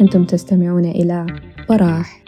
أنتم تستمعون إلى براح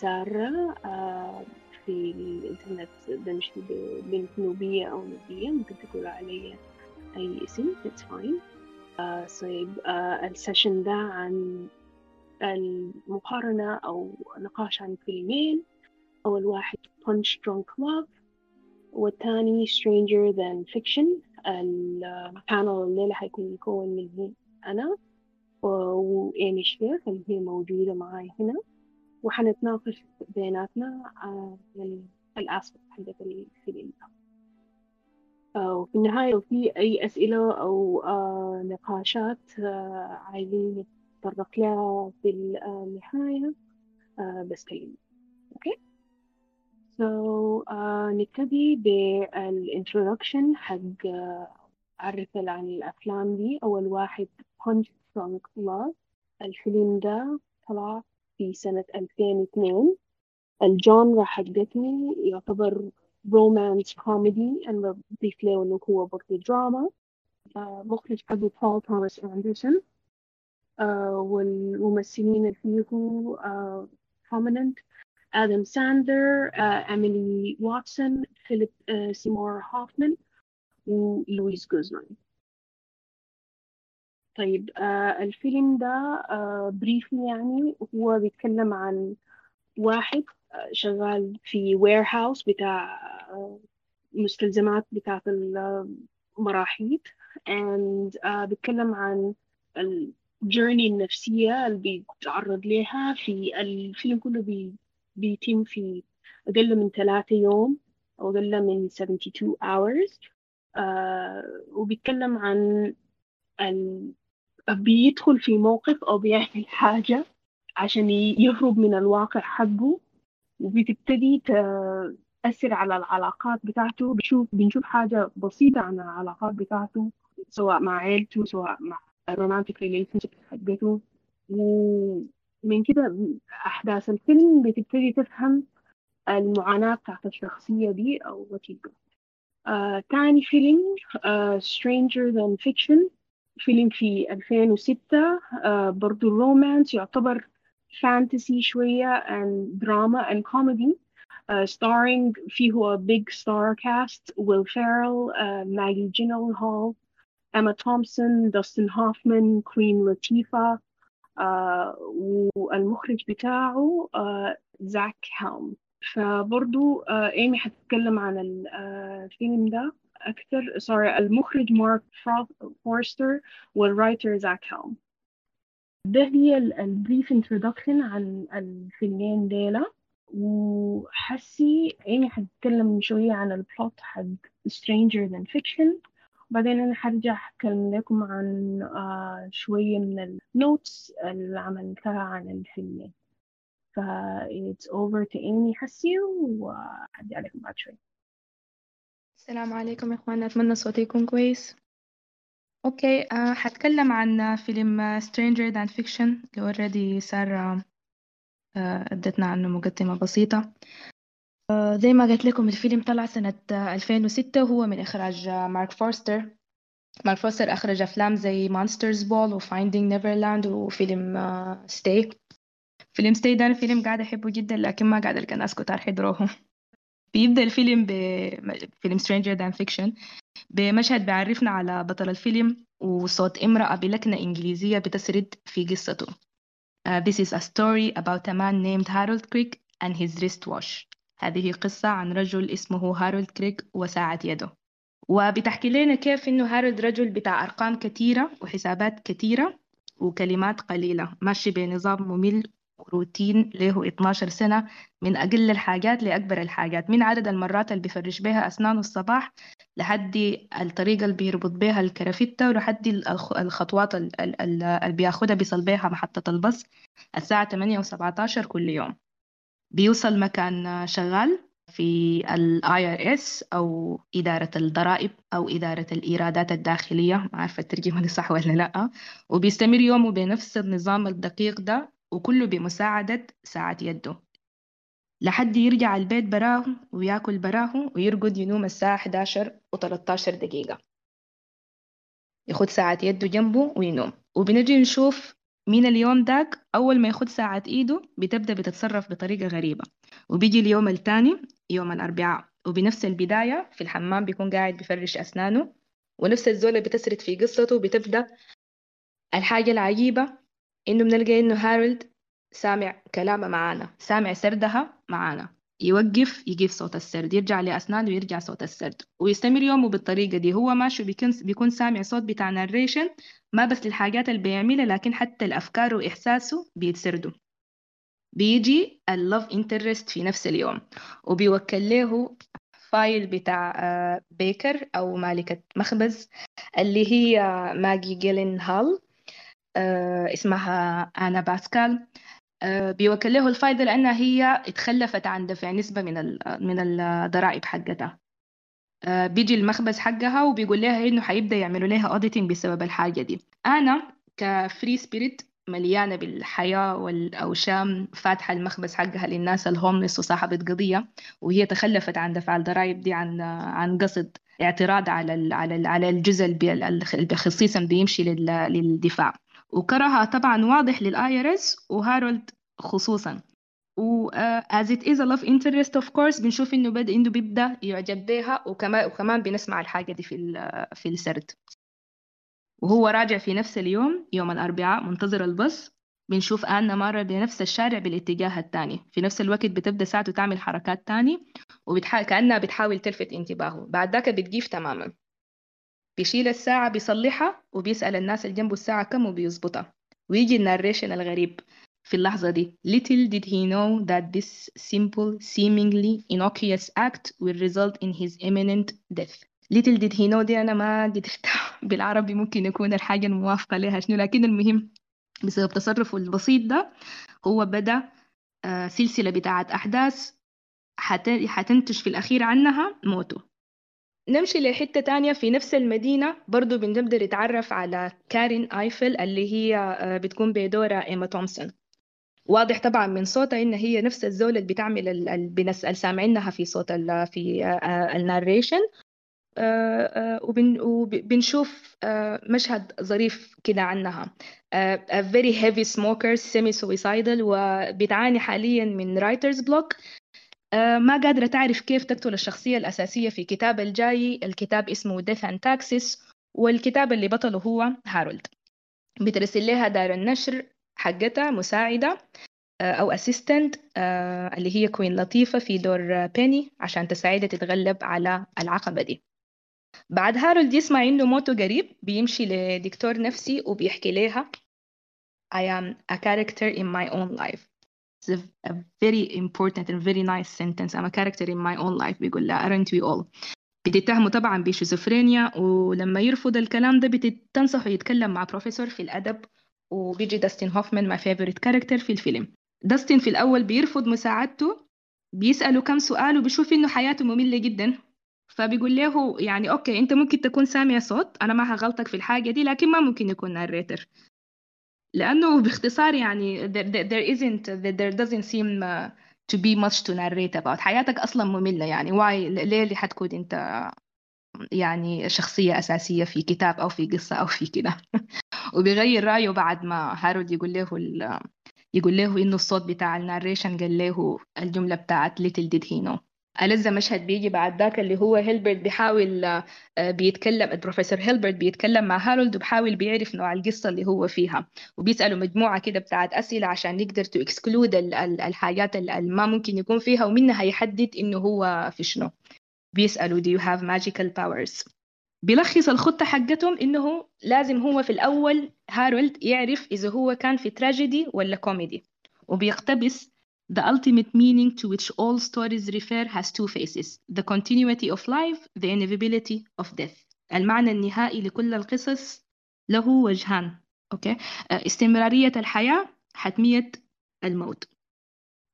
سارة آه، في الإنترنت بمشي ببنت نوبية أو نوبية ممكن تقول علي أي اسم it's fine. آه، طيب ال session ده عن المقارنة أو نقاش عن فيلمين أول واحد Punch Drunk Love. والثاني Stranger Than Fiction. ال panel الليلة حيكون مكون من أنا وإيمي شيخ اللي هي موجودة معاي هنا. وحنتناقش بيناتنا عن الأسباب حقت الفيلم وفي النهاية لو في أي أسئلة أو آه، نقاشات آه، عايزين نتطرق لها في النهاية آه، بس كلمة okay؟ So نبتدي بال introduction حق أعرف عن الأفلام دي. أول واحد Punch Drunk Love. الفيلم ده طلع في سنة 2002 ال genre حقته يعتبر romance comedy أنا بضيف له إنه هو برضه دراما آه، مخرج حقه بول توماس أندرسون والممثلين اللي فيه آه، prominent آدم ساندلر إيميلي واتسون فيليب سيمور هوفمان ولويس جوزمان طيب آه الفيلم ده آه briefly يعني هو بيتكلم عن واحد آه شغال في warehouse بتاع آه مستلزمات بتاعة المراحيض and آه بيتكلم عن ال journey النفسية اللي بيتعرض لها في الفيلم كله بي بيتم في أقل من ثلاثة يوم أو أقل من 72 hours آه وبيتكلم عن ال بيدخل في موقف أو بيعمل حاجة عشان يهرب من الواقع حقه وبتبتدي تأثر على العلاقات بتاعته. بشوف بنشوف حاجة بسيطة عن العلاقات بتاعته سواء مع عيلته سواء مع ال romantic relation حقته. ومن كده أحداث الفيلم بتبتدي تفهم المعاناة بتاعت الشخصية دي أو وتيجة آه، تاني فيلم آه، Stranger Than Fiction. فيلم في 2006 uh, برضو رومانس يعتبر فانتسي شوية and drama and comedy uh, starring فيه هو big star cast Will Ferrell, uh, Maggie Gyllenhaal, Emma Thompson, Dustin Hoffman, Queen Latifah uh, والمخرج بتاعه uh, زاك هيلم فبرضو uh, إيمي حتتكلم عن الفيلم ده أكثر sorry المخرج مارك فورستر وال writer زاك هيلم ده هي ال brief introduction عن الفيلمين ديلا وحسي إيمي حتتكلم شوية عن ال plot حق Stranger Than Fiction. وبعدين أنا حرجع أتكلم لكم عن آه شوية من ال notes اللي عملتها عن الفيلمين ف it's over to إيمي حسي وحدي عليكم بعد شوي. السلام عليكم يا اخوانا أتمنى صوتي يكون كويس. okay أه حتكلم عن فيلم Stranger Than Fiction اللي already سارة أه ادتنا عنه مقدمة بسيطة. أه زي ما قلت لكم الفيلم طلع سنة 2006 وهو من إخراج مارك فورستر. مارك فورستر أخرج أفلام زي Monster's Ball و Finding Neverland وفيلم Stay فيلم Stay ده أنا فيلم قاعدة أحبه جدا لكن ما قاعدة ألقى ناس كتار حضروه بيبدأ الفيلم بفيلم Stranger Than Fiction بمشهد بيعرفنا على بطل الفيلم وصوت امرأة بلكنة إنجليزية بتسرد في قصته. Uh, This is a story about a man named Harold Crick and his wristwatch. هذه قصة عن رجل اسمه هارولد كريك وساعة يده. وبتحكي لنا كيف إنه هارولد رجل بتاع أرقام كثيرة وحسابات كثيرة وكلمات قليلة ماشي بنظام ممل روتين له 12 سنة من أقل الحاجات لأكبر الحاجات. من عدد المرات اللي بيفرش بها أسنانه الصباح لحد الطريقة اللي بيربط بها الكرافتة ولحد الخطوات اللي بياخدها بيصل بها محطة البص الساعة 8 و17 كل يوم. بيوصل مكان شغال في ال IRS أو إدارة الضرائب أو إدارة الإيرادات الداخلية. ما عارفة الترجمة دي صح ولا لأ. وبيستمر يومه بنفس النظام الدقيق ده وكله بمساعدة ساعة يده. لحد يرجع البيت براه وياكل براه ويرقد ينوم الساعة 11 و13 دقيقة. ياخد ساعة يده جنبه وينوم. وبنجي نشوف مين اليوم داك أول ما ياخد ساعة إيده بتبدأ بتتصرف بطريقة غريبة. وبيجي اليوم التاني يوم الأربعاء. وبنفس البداية في الحمام بيكون قاعد بيفرش أسنانه. ونفس الزولة بتسرد في قصته بتبدأ الحاجة العجيبة إنه بنلقى إنه هارولد سامع كلامها معانا. سامع سردها معانا. يوقف يجيب صوت السرد يرجع لأسنانه ويرجع صوت السرد. ويستمر يومه بالطريقة دي. هو ماشي بيكون, بيكون سامع صوت بتاع ناريشن ما بس للحاجات اللي بيعملها لكن حتى الأفكار وإحساسه بيتسردوا بيجي ال love interest في نفس اليوم وبيوكل له file بتاع baker أو مالكة مخبز اللي هي ماجي جيلين هال. اسمها أنا باسكال. بيوكل له ال file ده لأنها هي اتخلفت عن دفع نسبة من من الضرائب حقتها. بيجي المخبز حقها وبيقول لها إنه حيبدأ يعملوا لها auditing بسبب الحاجة دي. أنا ك free spirit مليانة بالحياة والأوشام فاتحة المخبز حقها للناس الهوملس وصاحبة قضية وهي تخلفت عن دفع الضرائب دي عن عن قصد اعتراض على على على الجزء خصيصا بيمشي للدفاع. وكرهها طبعا واضح لل IRS وهارولد خصوصا. و uh, as it is a love interest of course بنشوف إنه بدا إنه بيبدأ يعجب بها وكمان وكمان بنسمع الحاجة دي في في السرد. وهو راجع في نفس اليوم يوم الأربعاء منتظر البص بنشوف آنا مرة بنفس الشارع بالاتجاه الثاني. في نفس الوقت بتبدأ ساعته تعمل حركات تاني وبتحاول كأنها بتحاول تلفت انتباهه. بعد ذاك بتجيف تماما. بيشيل الساعة بيصلحها وبيسأل الناس اللي جنبه الساعة كم وبيظبطها. ويجي الناريشن الغريب في اللحظة دي. Little did he know that this simple seemingly innocuous act will result in his imminent death. Little did he know دي أنا ما قدرتها بالعربي ممكن يكون الحاجة الموافقة لها شنو؟ لكن المهم بسبب تصرفه البسيط ده هو بدأ سلسلة بتاعت أحداث حتنتج في الأخير عنها موته. نمشي لحتة تانية في نفس المدينة برضو بنقدر نتعرف على كارين آيفل اللي هي بتكون بدورها إيما تومسون. واضح طبعا من صوتها إن هي نفس الزولة اللي بتعمل البنس سامعينها في صوت ال في الناريشن وبنشوف مشهد ظريف كده عنها. a very heavy smoker semi suicidal وبتعاني حاليا من writer's block. ما قادرة تعرف كيف تقتل الشخصية الأساسية في كتاب الجاي. الكتاب اسمه Death and Taxes والكتاب اللي بطله هو هارولد. بترسل لها دار النشر حقتها مساعدة أو أسيستنت اللي هي Queen Latifah في دور بيني عشان تساعدها تتغلب على العقبة دي. بعد هارولد يسمع إنه موته قريب بيمشي لدكتور نفسي وبيحكي لها I am a character in my own life. It's a, a very important and very nice sentence. I'm a character in my own life بيقول لها aren't we all? بتتهمه طبعا بشيزوفرينيا ولما يرفض الكلام ده بتنصحه يتكلم مع بروفيسور في الأدب وبيجي داستين هوفمان my favorite character في الفيلم. داستين في الأول بيرفض مساعدته بيسأله كم سؤال وبيشوف إنه حياته مملة جدا. فبيقول له يعني okay أنت ممكن تكون سامع صوت أنا ما هغلطك في الحاجة دي لكن ما ممكن يكون narrator لأنه باختصار يعني there, there isn't there doesn't seem uh, to be much to narrate about. حياتك أصلا مملة يعني. Why ليه اللي حتكون أنت يعني شخصية أساسية في كتاب أو في قصة أو في كده؟ وبيغير رأيه بعد ما هارولد يقول له يقول له إنه الصوت بتاع ال narration قال له الجملة بتاعت little did he know. ألذ مشهد بيجي بعد ذاك اللي هو هيلبرت بيحاول آه، بيتكلم البروفيسور هيلبرت بيتكلم مع هارولد وبحاول بيعرف نوع القصة اللي هو فيها. وبيسأله مجموعة كده بتاعت أسئلة عشان يقدر to exclude الحاجات اللي ما ممكن يكون فيها ومنها يحدد إنه هو في شنو. بيسألوا do you have magical powers بيلخص الخطة حقتهم إنه لازم هو في الأول هارولد يعرف إذا هو كان في تراجيدي ولا كوميدي وبيقتبس The ultimate meaning to which all stories refer has two faces the continuity of life, the inevitability of death. المعنى النهائي لكل القصص له وجهان okay؟ استمرارية الحياة حتمية الموت.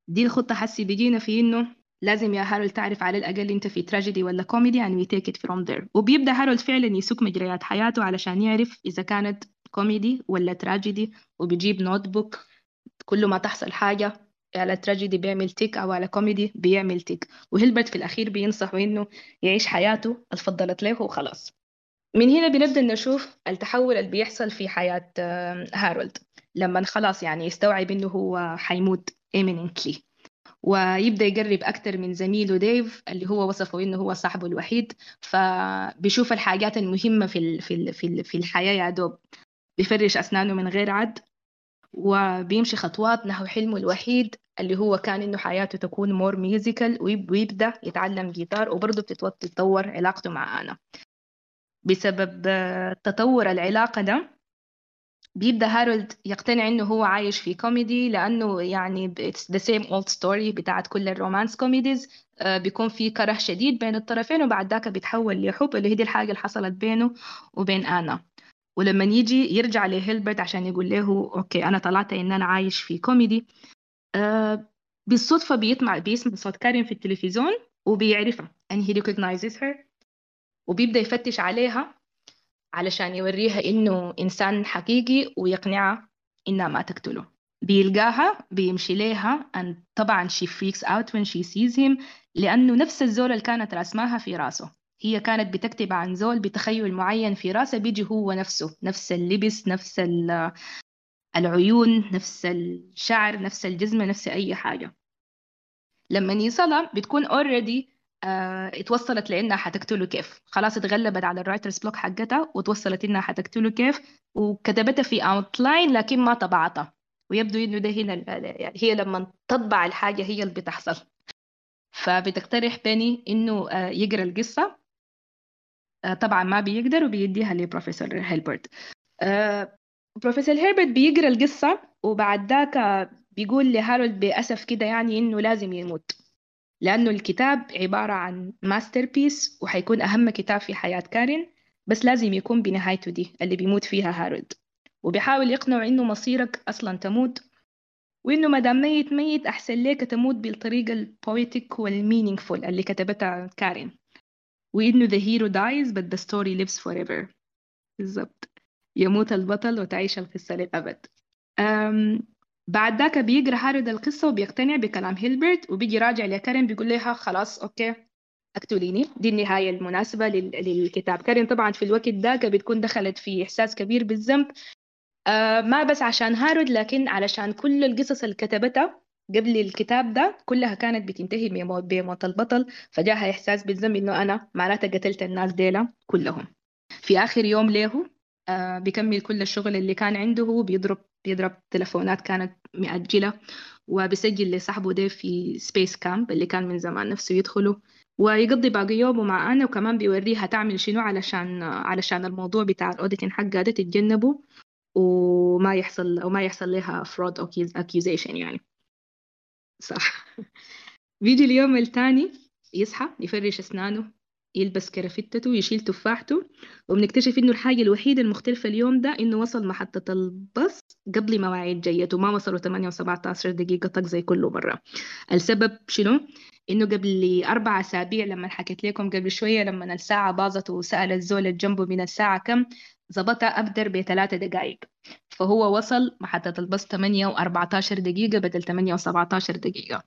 دي الخطة حسي بيجينا في إنه لازم يا هارولد تعرف على الأقل أنت في تراجيدي ولا comedy and we take it from there. وبيبدأ هارولد فعلا يسوق مجريات حياته علشان يعرف إذا كانت كوميدي ولا تراجيدي وبيجيب notebook كل ما تحصل حاجة. على تراجيدي بيعمل tick أو على كوميدي بيعمل tick. وهيلبرت في الأخير بينصحه إنه يعيش حياته الفضلت له وخلاص. من هنا بنبدأ نشوف التحول اللي بيحصل في حياة هارولد. لما خلاص يعني يستوعب إنه هو حيموت imminently. ويبدأ يقرب أكتر من زميله ديف اللي هو وصفه إنه هو صاحبه الوحيد. فبيشوف الحاجات المهمة في في في في الحياة يا دوب. بيفرش أسنانه من غير عد. وبيمشي خطوات نحو حلمه الوحيد. اللي هو كان إنه حياته تكون more musical ويبدأ يتعلم جيتار وبرضه بتتطور علاقته مع أنا. بسبب تطور العلاقة ده بيبدأ هارولد يقتنع إنه هو عايش في كوميدي لأنه يعني it's the same old story بتاعت كل ال romance comedies بيكون في كره شديد بين الطرفين وبعد ذاك بيتحول لحب. اللي هي دي الحاجة اللي حصلت بينه وبين آنا. ولما يجي يرجع لهيلبرت عشان يقول له okay أنا طلعت إن أنا عايش في كوميدي آه بالصدفة بيسمع بيسمع صوت كارين في التلفزيون وبيعرفها and he recognizes her وبيبدأ يفتش عليها علشان يوريها إنه إنسان حقيقي ويقنعها إنها ما تقتله. بيلقاها بيمشي ليها and طبعا she freaks out when she sees him لأنه نفس الزول اللي كانت رسماها في راسه. هي كانت بتكتب عن زول بتخيل معين في راسه بيجي هو نفسه نفس اللبس نفس العيون نفس الشعر نفس الجزمة نفس أي حاجة. لما يصلها بتكون already آه اتوصلت لأنها حتقتله كيف. خلاص اتغلبت على ال writer's block حقتها وتوصلت إنها حتقتله كيف وكتبتها في outline لكن ما طبعتها. ويبدو إنه ده هنا يعني هي لما تطبع الحاجة هي اللي بتحصل. فبتقترح بيني إنه آه يقرأ القصة. آه طبعا ما بيقدر وبيديها لبروفيسور هيلبرت. آه بروفيسور هيلبرت بيقرا القصة وبعد ذاك بيقول لهارولد بأسف كده يعني إنه لازم يموت. لأنه الكتاب عبارة عن masterpiece وحيكون أهم كتاب في حياة كارين بس لازم يكون بنهايته دي اللي بيموت فيها هارولد. وبيحاول يقنعه إنه مصيرك أصلا تموت وإنه ما دام ميت ميت أحسن ليك تموت بالطريقة ال poetic وال meaningful اللي كتبتها كارين. وإنه the hero dies but the story lives forever. بالضبط. يموت البطل وتعيش القصة للأبد بعد ذاك بيقرا هارولد القصة وبيقتنع بكلام هيلبرت وبيجي راجع لكارين بيقول لها خلاص okay اقتليني. دي النهاية المناسبة للكتاب. كارين طبعا في الوقت ذاك بتكون دخلت في إحساس كبير بالذنب. آه ما بس عشان هارولد لكن علشان كل القصص اللي كتبتها قبل الكتاب ده كلها كانت بتنتهي بموت البطل. فجاها إحساس بالذنب إنه أنا معناتها قتلت الناس ديلا كلهم. في آخر يوم له بيكمل كل الشغل اللي كان عنده بيضرب بيضرب تلفونات كانت مأجلة وبيسجل لصاحبه ده في سبيس كامب اللي كان من زمان نفسه يدخله ويقضي باقي يومه مع أنا وكمان بيوريها تعمل شنو علشان علشان الموضوع بتاع الأوديتين حقها ده تتجنبه وما يحصل وما يحصل لها فرود accusation يعني. صح. بيجي اليوم الثاني يصحى يفرش أسنانه يلبس كرافتته ويشيل تفاحته وبنكتشف إنه الحاجة الوحيدة المختلفة اليوم ده إنه وصل محطة الباص قبل مواعيد جيته ما وصلوا 8 و17 دقيقة طق زي كل مرة. السبب شنو؟ إنه قبل أربع أسابيع لما حكيت لكم قبل شوية لما الساعة باظت وسأل الزول جنبه من الساعة كم ظبطها أبدر بثلاثة دقائق فهو وصل محطة الباص 8 و14 دقيقة بدل 8 و17 دقيقة.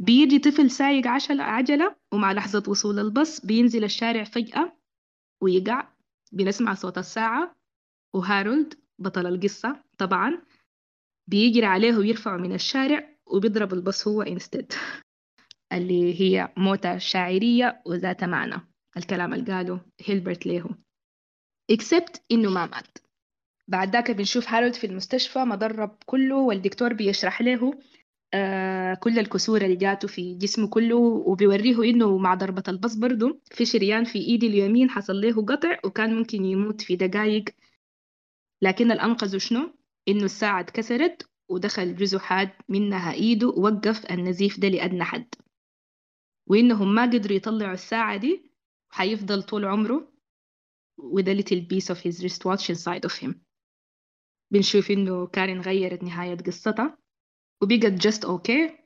بيجي طفل سايق عجلة ومع لحظة وصول الباص بينزل الشارع فجأة ويقع بنسمع صوت الساعة وهارولد بطل القصة طبعا بيجري عليه ويرفعه من الشارع وبيضرب الباص هو انستد اللي هي موتة شاعرية وذات معنى الكلام اللي قاله هيلبرت ليه. Except إنه ما مات. بعد ذاك بنشوف هارولد في المستشفى مضرب كله والدكتور بيشرح له كل الكسور اللي جاته في جسمه كله وبيوريه إنه مع ضربة البص برضه في شريان في إيدي اليمين حصل له قطع وكان ممكن يموت في دقايق. لكن الأنقذ شنو؟ إنه الساعة اتكسرت ودخل جزء حاد منها إيده ووقف النزيف ده لأدنى حد. وإنهم ما قدروا يطلعوا الساعة دي حيفضل طول عمره with a little piece of his wristwatch inside of him. بنشوف إنه كارين غيرت نهاية قصتها وبقت just okay.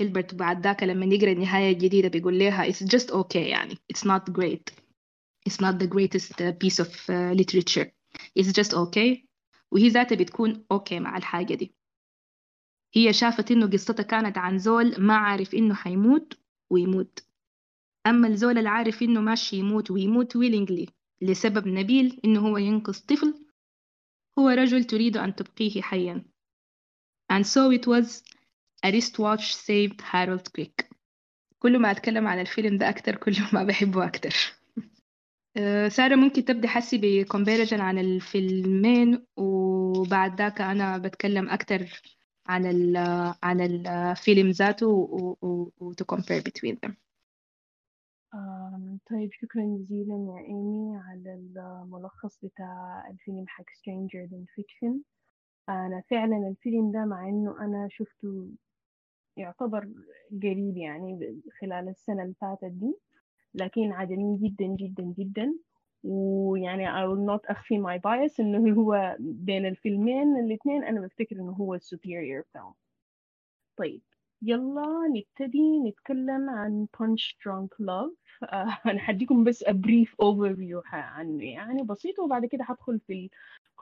هيلبرت بعد ذاك لما يقرأ النهاية الجديدة بيقول لها it's just okay يعني. Not great. It's not the greatest piece of uh, literature. It's just okay. وهي ذاتها بتكون okay مع الحاجة دي. هي شافت إنه قصتها كانت عن زول ما عارف إنه حيموت ويموت. أما الزول اللي عارف إنه ماشي يموت ويموت willingly لسبب نبيل إنه هو ينقذ طفل هو رجل تريد أن تبقيه حيا. And so it was a wristwatch saved Harold Crick كل ما أتكلم عن الفيلم ده أكتر كل ما بحبه أكتر. سارة ممكن تبدي حسي بكومباريجن عن الفيلمين؟ وبعد ذاك أنا بتكلم أكتر عن ال عن الفيلم ذاته و to compare between them. طيب شكرا جزيلا يا إيمي على الملخص بتاع الفيلم حق Stranger Than Fiction. أنا فعلا الفيلم ده مع إنه أنا شفته يعتبر قريب يعني خلال السنة اللي فاتت دي لكن عجبني جدا جدا جدا. ويعني I will not أخفي my bias إنه هو بين الفيلمين الاثنين أنا بفتكر إنه هو superior film. طيب. يلا نبتدي نتكلم عن Punch Drunk Love. آه، أنا حديكم بس a brief overview عنه. يعني بسيط وبعد كده هدخل في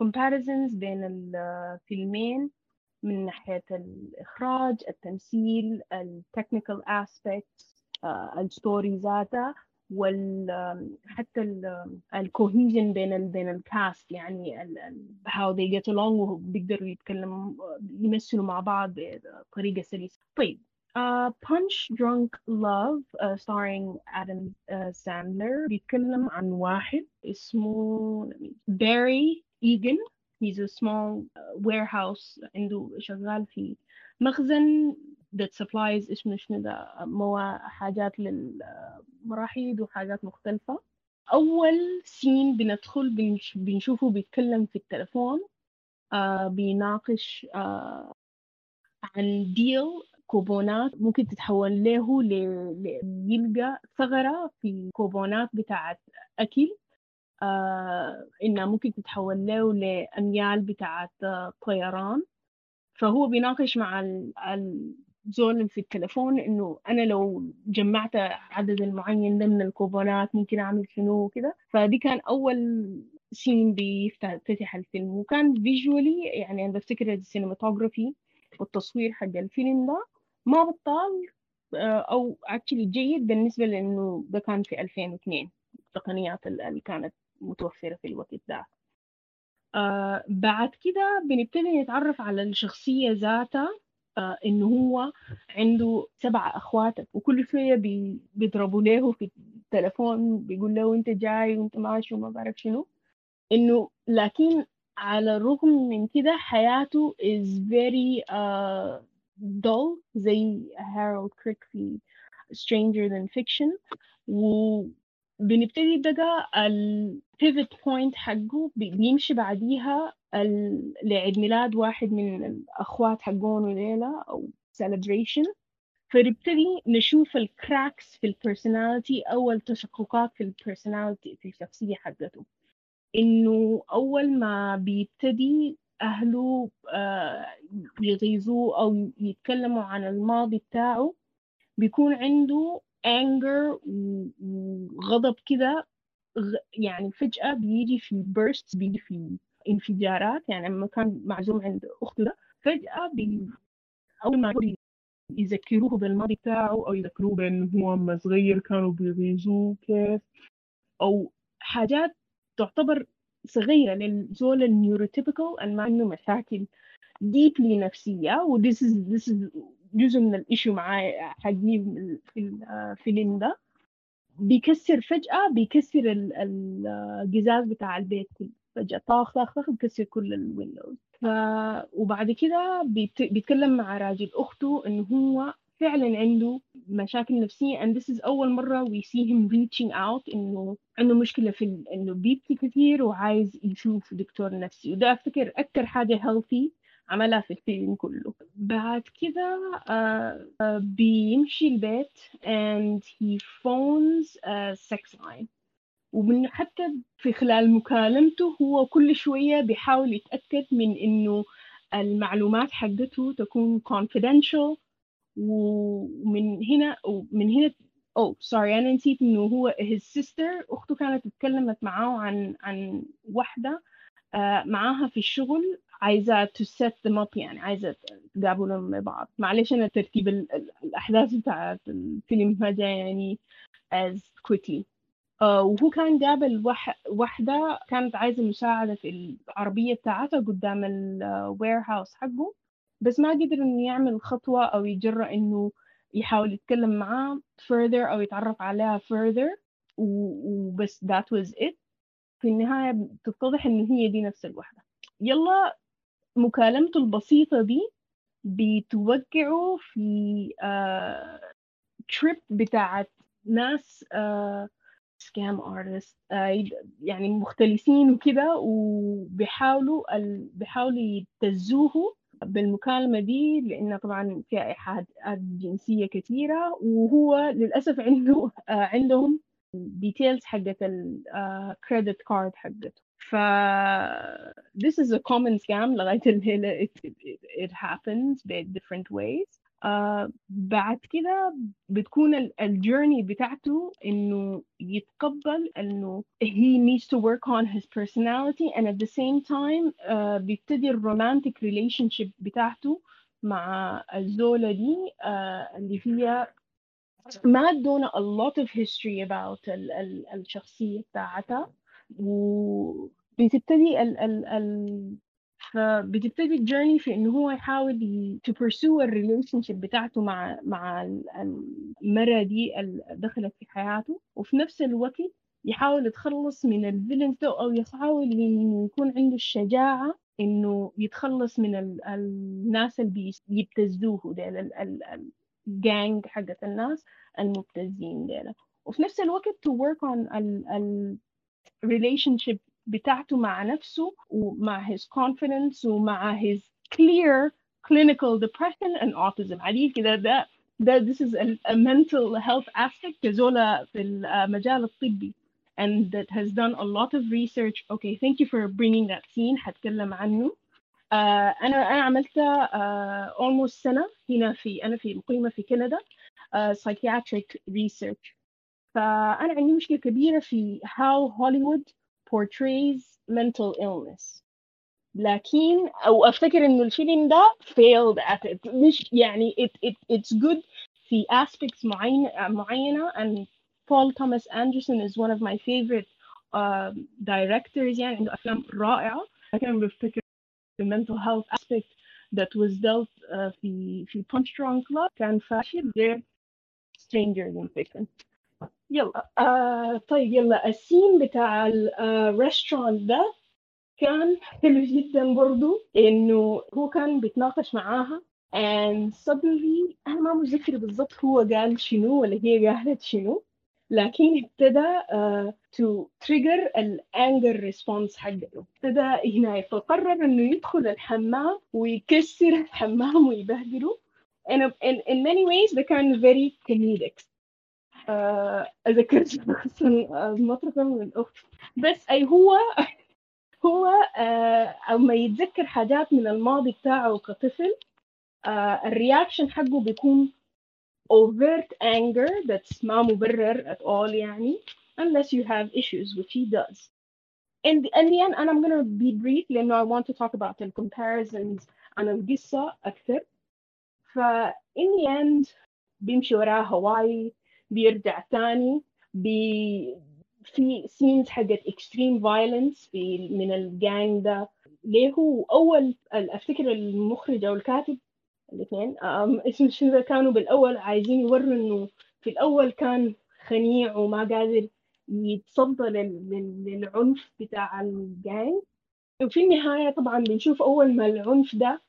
comparisons بين الفيلمين من ناحية الإخراج التمثيل ال technical aspects آه، ال story ذاتها. وال حتى ال cohesion بين بين ال cast يعني how they get along وبيقدروا يتكلموا يمثلوا مع بعض بطريقة سلسة. طيب uh, Punch Drunk Love uh, starring Adam uh, Sandler بيتكلم عن واحد اسمه باري إيجن he's a small warehouse عنده شغال في مخزن that supplies اسمه شنو ده موا حاجات للمراحيض وحاجات مختلفة. أول سين بندخل بنش بنشوفه بيتكلم في التلفون آه بيناقش آه عن ديل كوبونات. ممكن تتحول له يلقى ثغرة في كوبونات بتاعت أكل. آه إنها ممكن تتحول له لأميال بتاعت آه طيران. فهو بيناقش مع الزول في التلفون إنه أنا لو جمعت عدد المعين ده من الكوبونات ممكن أعمل شنو وكده. فدي كان أول scene بيفتتح الفيلم. وكان visually يعني أنا بفتكر ال cinematography والتصوير حق الفيلم ده ما بطال أو actually جيد بالنسبة لأنه ده كان في 2002 التقنيات اللي كانت متوفرة في الوقت ده. آه بعد كده بنبتدي نتعرف على الشخصية ذاتها. آه إنه هو عنده سبع أخوات وكل شوية بي بيضربوا له في التلفون بيقول له أنت جاي وأنت ماشي وما بعرف شنو. إنه لكن على الرغم من كده حياته is very uh, dull زي هارولد كريك في Stranger Than Fiction. و بنبتدي بقى ال pivot point حقه بيمشي بعديها لعيد ميلاد واحد من الأخوات حقون وليلة أو celebration. فنبتدي نشوف ال cracks في ال personality أو التشققات في ال personality في الشخصية حقته. إنه أول ما بيبتدي أهله يغيظوه أو يتكلموا عن الماضي بتاعه بيكون عنده anger وغضب كده يعني فجأة بيجي في bursts بيجي في انفجارات. يعني لما كان معزوم عند أخته ده فجأة بي أول ما يذكروه بالماضي بتاعه أو يذكروه بأنه هو لما صغير كانوا بيغيظوه كيف أو حاجات تعتبر صغيرة للزول ال neurotypical اللي ما عنده مشاكل deeply نفسية. و this is, this is جزء من ال issue معاي حقي في الفيلم ده. بيكسر فجأة بيكسر القزاز بتاع البيت كله. فجأة طاخ طاخ طاخ بيكسر كل الويندوز ف... وبعد كده بيت... بيتكلم مع راجل أخته إنه هو فعلا عنده مشاكل نفسية. And this is أول مرة we see him reaching out إنه عنده مشكلة في. إنه بيبكي كثير وعايز يشوف دكتور نفسي. وده أفتكر أكتر حاجة healthy عملها في الفيلم كله. بعد كده uh, uh, بيمشي البيت and he phones a sex line. ومن حتى في خلال مكالمته هو كل شوية بيحاول يتأكد من إنه المعلومات حقته تكون confidential. ومن هنا ومن هنا أو سوري أنا نسيت إنه هو his sister أخته كانت اتكلمت معاه عن عن واحدة معاها في الشغل. عايزة to set them up يعني عايزة تقابلهم مع بعض. معلش أنا ترتيب الأحداث بتاعت الفيلم هذا يعني as quickly. آه وهو كان قابل وح... واحدة كانت عايزة مساعدة في العربية بتاعتها قدام الوير هاوس حقه بس ما قدر إنه يعمل خطوة أو يجرأ إنه يحاول يتكلم معاه further أو يتعرف عليها further. وبس that was it. في النهاية بتتضح إن هي دي نفس الوحدة. يلا مكالمته البسيطة دي بتوقعه في uh, trip بتاعت ناس uh, scam artist يعني مختلفين وكده وبيحاولوا ال... بيحاولوا يبتزوه بالمكالمة دي لأنه طبعا فيها إيحاءات جنسية كثيرة وهو للأسف عنده عندهم details حقت ال credit card حقته. ف this is a common scam لغاية الليلة it, it, it happens by different ways Uh, بعد كده بتكون الجيرني بتاعته انه يتقبل انه he needs to work on his personality and at the same time uh, بيبتدي الرومانتك relationship بتاعته مع الزولة دي uh, اللي هي ما ادونا a lot of history about ال ال الشخصية بتاعتها وبتبتدي ال ال ال فبتبتدي ال journey في انه هو يحاول to pursue ال relationship بتاعته مع مع المرة دي اللي دخلت في حياته وفي نفس الوقت يحاول يتخلص من ال villains ده أو يحاول يكون عنده الشجاعة إنه يتخلص من ال الناس اللي بيبتزوه ديل الجانج حقت الناس المبتزين ديل وفي نفس الوقت work on ال ال relationship بتاعته مع نفسه ومع his confidence ومع his clear clinical depression and autism عليه كده ده ده this is a, a mental health aspect كزولة في المجال الطبي and that has done a lot of research okay thank you for bringing that scene حتكلم عنه uh, أنا أنا عملت uh, almost سنة هنا في أنا في مقيمة في كندا uh, psychiatric research فأنا عندي مشكلة كبيرة في how Hollywood portrays mental illness لكن أو أفتكر إنه الفيلم ده failed at it مش يعني it, it, it's good في aspects معينة معينة and Paul Thomas Anderson is one of my favorite uh, directors يعني عنده أفلام رائعة لكن بفتكر the mental health aspect that was dealt uh, في في Punch Drunk Club كان فاشل غير Stranger Than Fiction يلا آه طيب يلا. ال scene بتاع ال restaurant ده كان حلو جدا برضو إنه هو كان بيتناقش معاها and suddenly أنا ما متذكرة بالضبط هو قال شنو ولا هي قالت شنو لكن ابتدى uh, to trigger ال anger response حقته. ابتدى هنا فقرر إنه يدخل الحمام ويكسر الحمام ويبهدله. And in, in many ways ده كان very comedic. أذكرت المطرقة من الأخت. بس أي هو هو أما يتذكر حاجات من الماضي بتاعه كطفل الرياكشن حقه بيكون overt anger that's ما مبرر at all يعني unless you have issues which he does. In the, in the end أنا I'm gonna be brief لأنه I want to talk about the comparisons عن القصة أكثر. ف in the end بيمشي وراه Hawaii. بيرجع تاني بي في scenes حقت extreme violence من الجانج ده ليه هو أول أفتكر المخرج أو الكاتب الاثنين اسم الشنو كانوا بالأول عايزين يوروا إنه في الأول كان خنيع وما قادر يتصدى للعنف بتاع الجانج وفي النهاية طبعا بنشوف أول ما العنف ده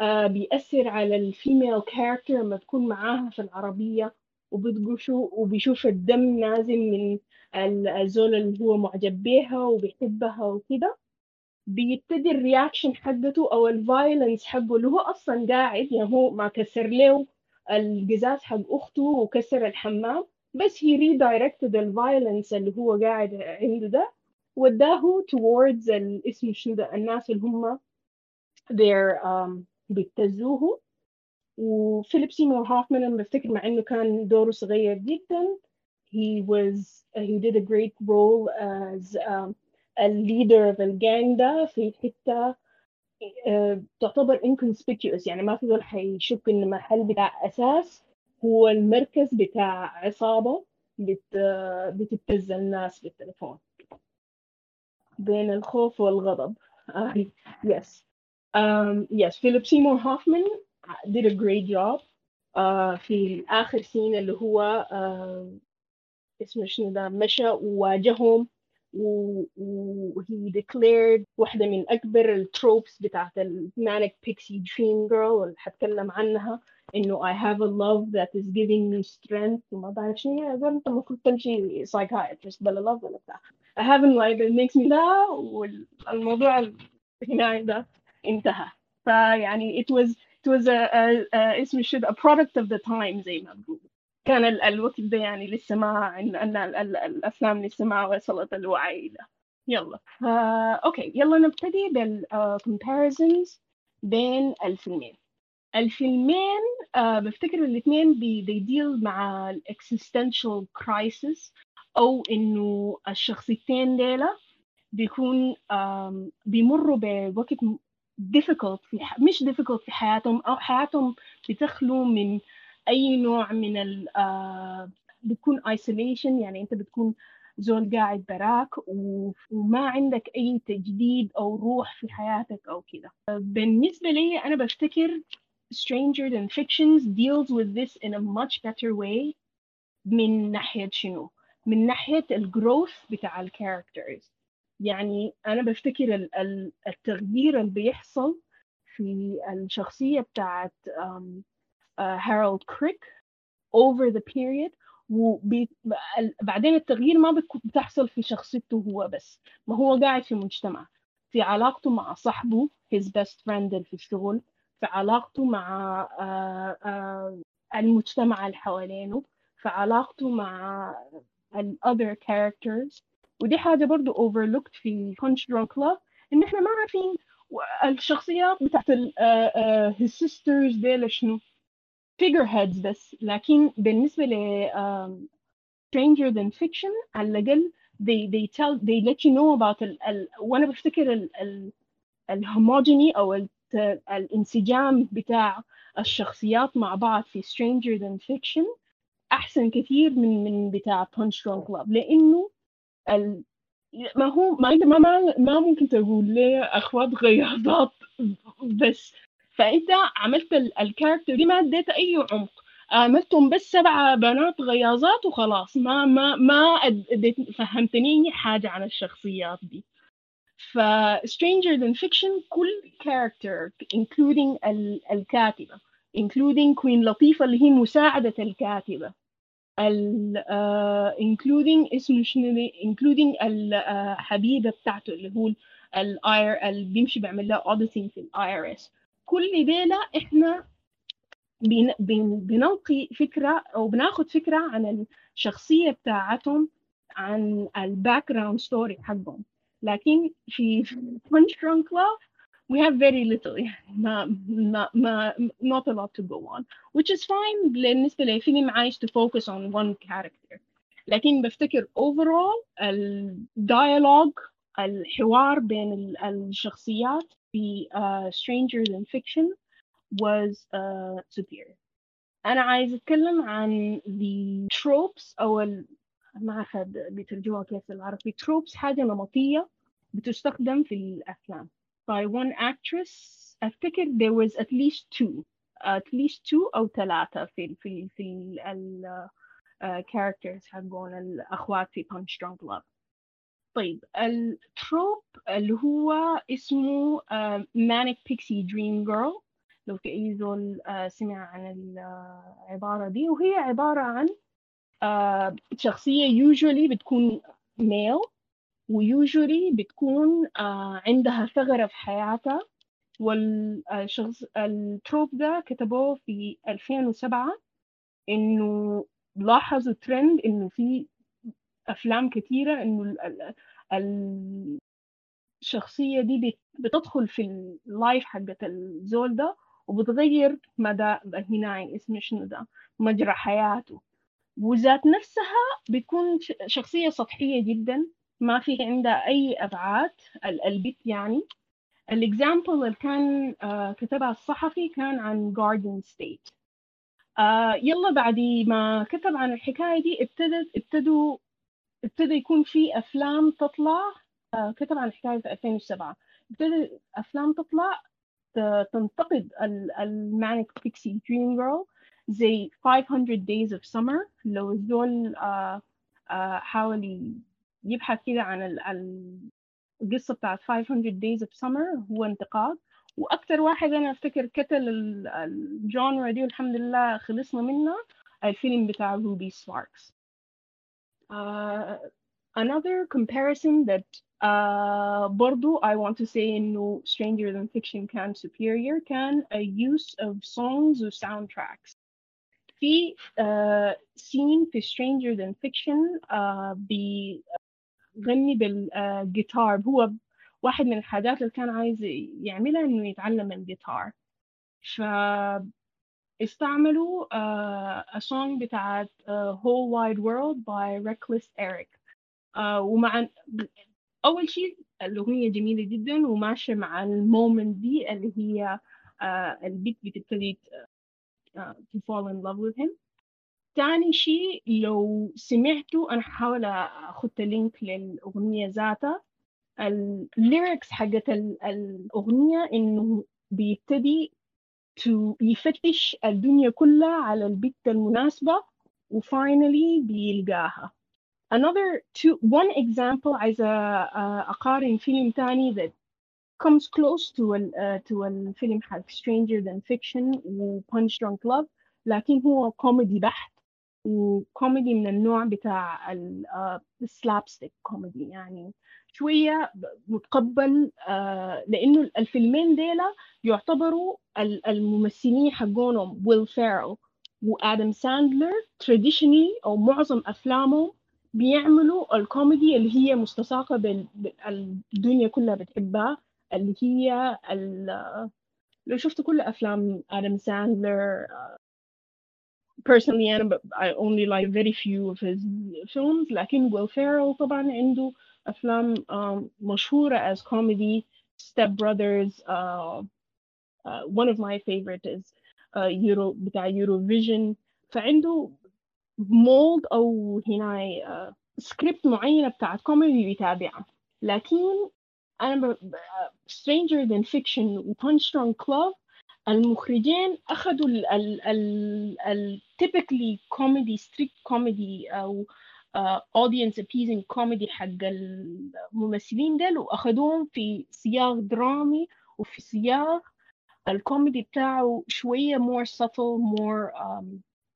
آه بيأثر على ال female character لما تكون معاها في العربية. وبتقشوا وبيشوف الدم نازل من الزول اللي هو معجب بيها وبيحبها وكده. بيبتدي ال reaction حقته أو ال violence حقه اللي هو أصلا قاعد يعني هو ما كسر له القزاز حق أخته وكسر الحمام بس هي redirected ال violence اللي هو قاعد عنده ده وداه towards الاسم شنو ده الناس اللي هم they're um, بيبتزوه. وفيليب سيمور هوفمان أنا بفتكر مع إنه كان دوره صغير جدا he was he did a great role as um, a leader of الجانج ده في حتة uh, تعتبر inconspicuous. يعني ما في ذول حيشك ان المحل بتاع أساس هو المركز بتاع عصابة بت, uh, بتبتز الناس بالتليفون بين الخوف والغضب. Uh, yes. Um, yes. Philip Seymour Hoffman did a great job. uh, في آخر scene اللي هو uh, اسمه شنو ده مشى وواجههم وهي declared واحدة من أكبر ال tropes بتاعت ال manic pixie dream girl اللي حتكلم عنها إنه I have a love that is giving me strength. وما بعرف شنو زلمة أنت المفروض تمشي psychiatrist بلا love ولا بتاع. I have a life that makes me لا والموضوع هنا ده انتهى. فيعني it was it was a, a, a اسم الشنو a product of the time زي ما بقول. كان ال الوقت ده يعني لسه ما ال الأفلام لسه ما وصلت الوعي ده. يلا. آه، okay. يلا نبتدي بال comparisons بين الفيلمين. الفيلمين آه بفتكر الاثنين they deal مع existential crisis أو إنه الشخصيتين ديلا بيكون بيمروا بوقت difficult في مش difficult في حياتهم أو حياتهم بتخلو من أي نوع من ال uh, بتكون isolation يعني أنت بتكون زول قاعد براك وما عندك أي تجديد أو روح في حياتك أو كده بالنسبة لي أنا بفتكر Stranger Than Fictions deals with this in a much better way من ناحية شنو؟ من ناحية ال growth بتاع ال characters يعني أنا بفتكر التغيير اللي بيحصل في الشخصية بتاعت هارولد كريك over the period وبعدين التغيير ما بتحصل في شخصيته هو بس ما هو قاعد في مجتمع في علاقته مع صاحبه his best friend في الشغل في علاقته مع uh, uh, المجتمع اللي حوالينه في علاقته مع ال other characters. ودي حاجة برضو overlooked في Punch Drunk Love إن إحنا ما عارفين الشخصيات بتاعت uh, uh, his sisters ديل شنو؟ figureheads بس. لكن بالنسبة ل um, Stranger Than Fiction على الأقل they they tell they let you know about ال, ال وأنا بفتكر ال, ال الهوموجيني أو ال, الانسجام بتاع الشخصيات مع بعض في Stranger Than Fiction أحسن كثير من من بتاع Punch Drunk Love. لأنه ال... ما هو ما ما ما, ما ممكن تقول لي أخوات غياضات بس. فأنت عملت الكاركتر دي ما اديت أي عمق. عملتهم بس سبعة بنات غياظات وخلاص. ما ما ما فهمتني حاجة عن الشخصيات دي. ف Stranger Than Fiction كل character including ال الكاتبة including Queen لطيفة اللي هي مساعدة الكاتبة. ال uh, including اسمه شنو including الحبيبة بتاعته اللي هو الاير اللي بيمشي بيعمل لها auditing في IRS كل ديلا إحنا بن بن بنلقي فكرة أو بناخد فكرة عن الشخصية بتاعتهم عن ال background story حقهم. لكن في Punch Drunk Love we have very little ما ما ما not a lot to go on which is fine. بالنسبة لفيلم عايز to focus on one character. لكن بفتكر overall الديالوج الحوار بين الشخصيات في uh, Stranger Than Fiction was uh, superior. أنا عايز أتكلم عن the tropes أو ال... ما أعرف بيترجموها كيف بالعربي tropes حاجة نمطية بتستخدم في الأفلام. By one actress. أفتكر there was at least two at least two أو ثلاثة في ال في في ال ال characters حقون الأخوات في Punch Drunk Love. طيب ال trope اللي هو اسمه uh, Manic Pixie Dream Girl. لو في أي زول uh, سمع عن العبارة دي. وهي عبارة عن uh, شخصية usually بتكون male. و usually بتكون uh, عندها ثغرة في حياتها والشخص ال trope ده كتبوه في 2007 إنه لاحظوا ترند إنه في أفلام كثيرة إنه الشخصية دي بتدخل في ال life حقت الزول ده وبتغير مدى هنا اسمه شنو ده مجرى حياته. وذات نفسها بتكون شخصية سطحية جدا. ما في عندها أي أبعاد. البت يعني. ال example اللي كان uh, كتبها الصحفي كان عن Garden State uh, يلا بعد ما كتب عن الحكاية دي ابتدت ابتدوا ابتدى يكون في أفلام تطلع. uh, كتب عن الحكاية في 2007 ابتدى أفلام تطلع. تنتقد ال Manic Pixie Dream Girl زي 500 Days of Summer. لو الزول حاول يبحث كده عن القصة بتاعت 500 Days of Summer هو انتقاد وأكتر واحد أنا أفتكر كتل ال genre دي والحمد لله خلصنا منها الفيلم بتاع Ruby Sparks uh, another comparison that uh, برضو I want to say إنه Stranger Than Fiction كان superior كان a use of songs و soundtracks في uh, scene في Stranger Than Fiction uh, بيغني بالجيتار هو واحد من الحاجات اللي كان عايز يعملها إنه يتعلم الجيتار ف استعملوا a song بتاعت uh, Whole Wide World by Wreckless Eric. uh, ومع أول شيء الأغنية جميلة جدا وماشية مع ال moment دي اللي هي البت بتبتدي to fall in love with him. تاني شيء لو سمعتوا أنا هحاول أخد link للأغنية ذاتها. ال lyrics حقت الأغنية إنه بيبتدي يفتش الدنيا كلها على البت المناسبة و finally بيلقاها. Another two one example عايزة أقارن فيلم تاني that comes close to ال uh, to الفيلم حق Stranger Than Fiction و Punch Drunk Love لكن هو كوميدي بحت. وكوميدي من النوع بتاع ال slapstick comedy يعني شوية متقبل آه لأنه الفيلمين ديلا يعتبروا الممثلين حقونهم ويل فيرل وآدم ساندلر traditionally أو معظم أفلامهم بيعملوا الكوميدي اللي هي مستساغة بالدنيا كلها بتحبها اللي هي لو شفت كل أفلام آدم ساندلر personally أنا I only like very few of his films لكن ويل فيرل طبعا عنده أفلام um, مشهورة as comedy Step Brothers uh, uh, one of my favorite is uh, Euro بتاع Eurovision فعنده مولد أو هنا uh, سكريبت معينة بتاعت كوميدي بيتابعها لكن أنا ب... Stranger Than Fiction و Punch Drunk Love المخرجين أخذوا ال ال ال ال typically comedy strict comedy uh, audience appeasing comedy حق الممثلين دول وأخذوهم في سياق درامي وفي سياق الكوميدي بتاعه شوية more subtle more um,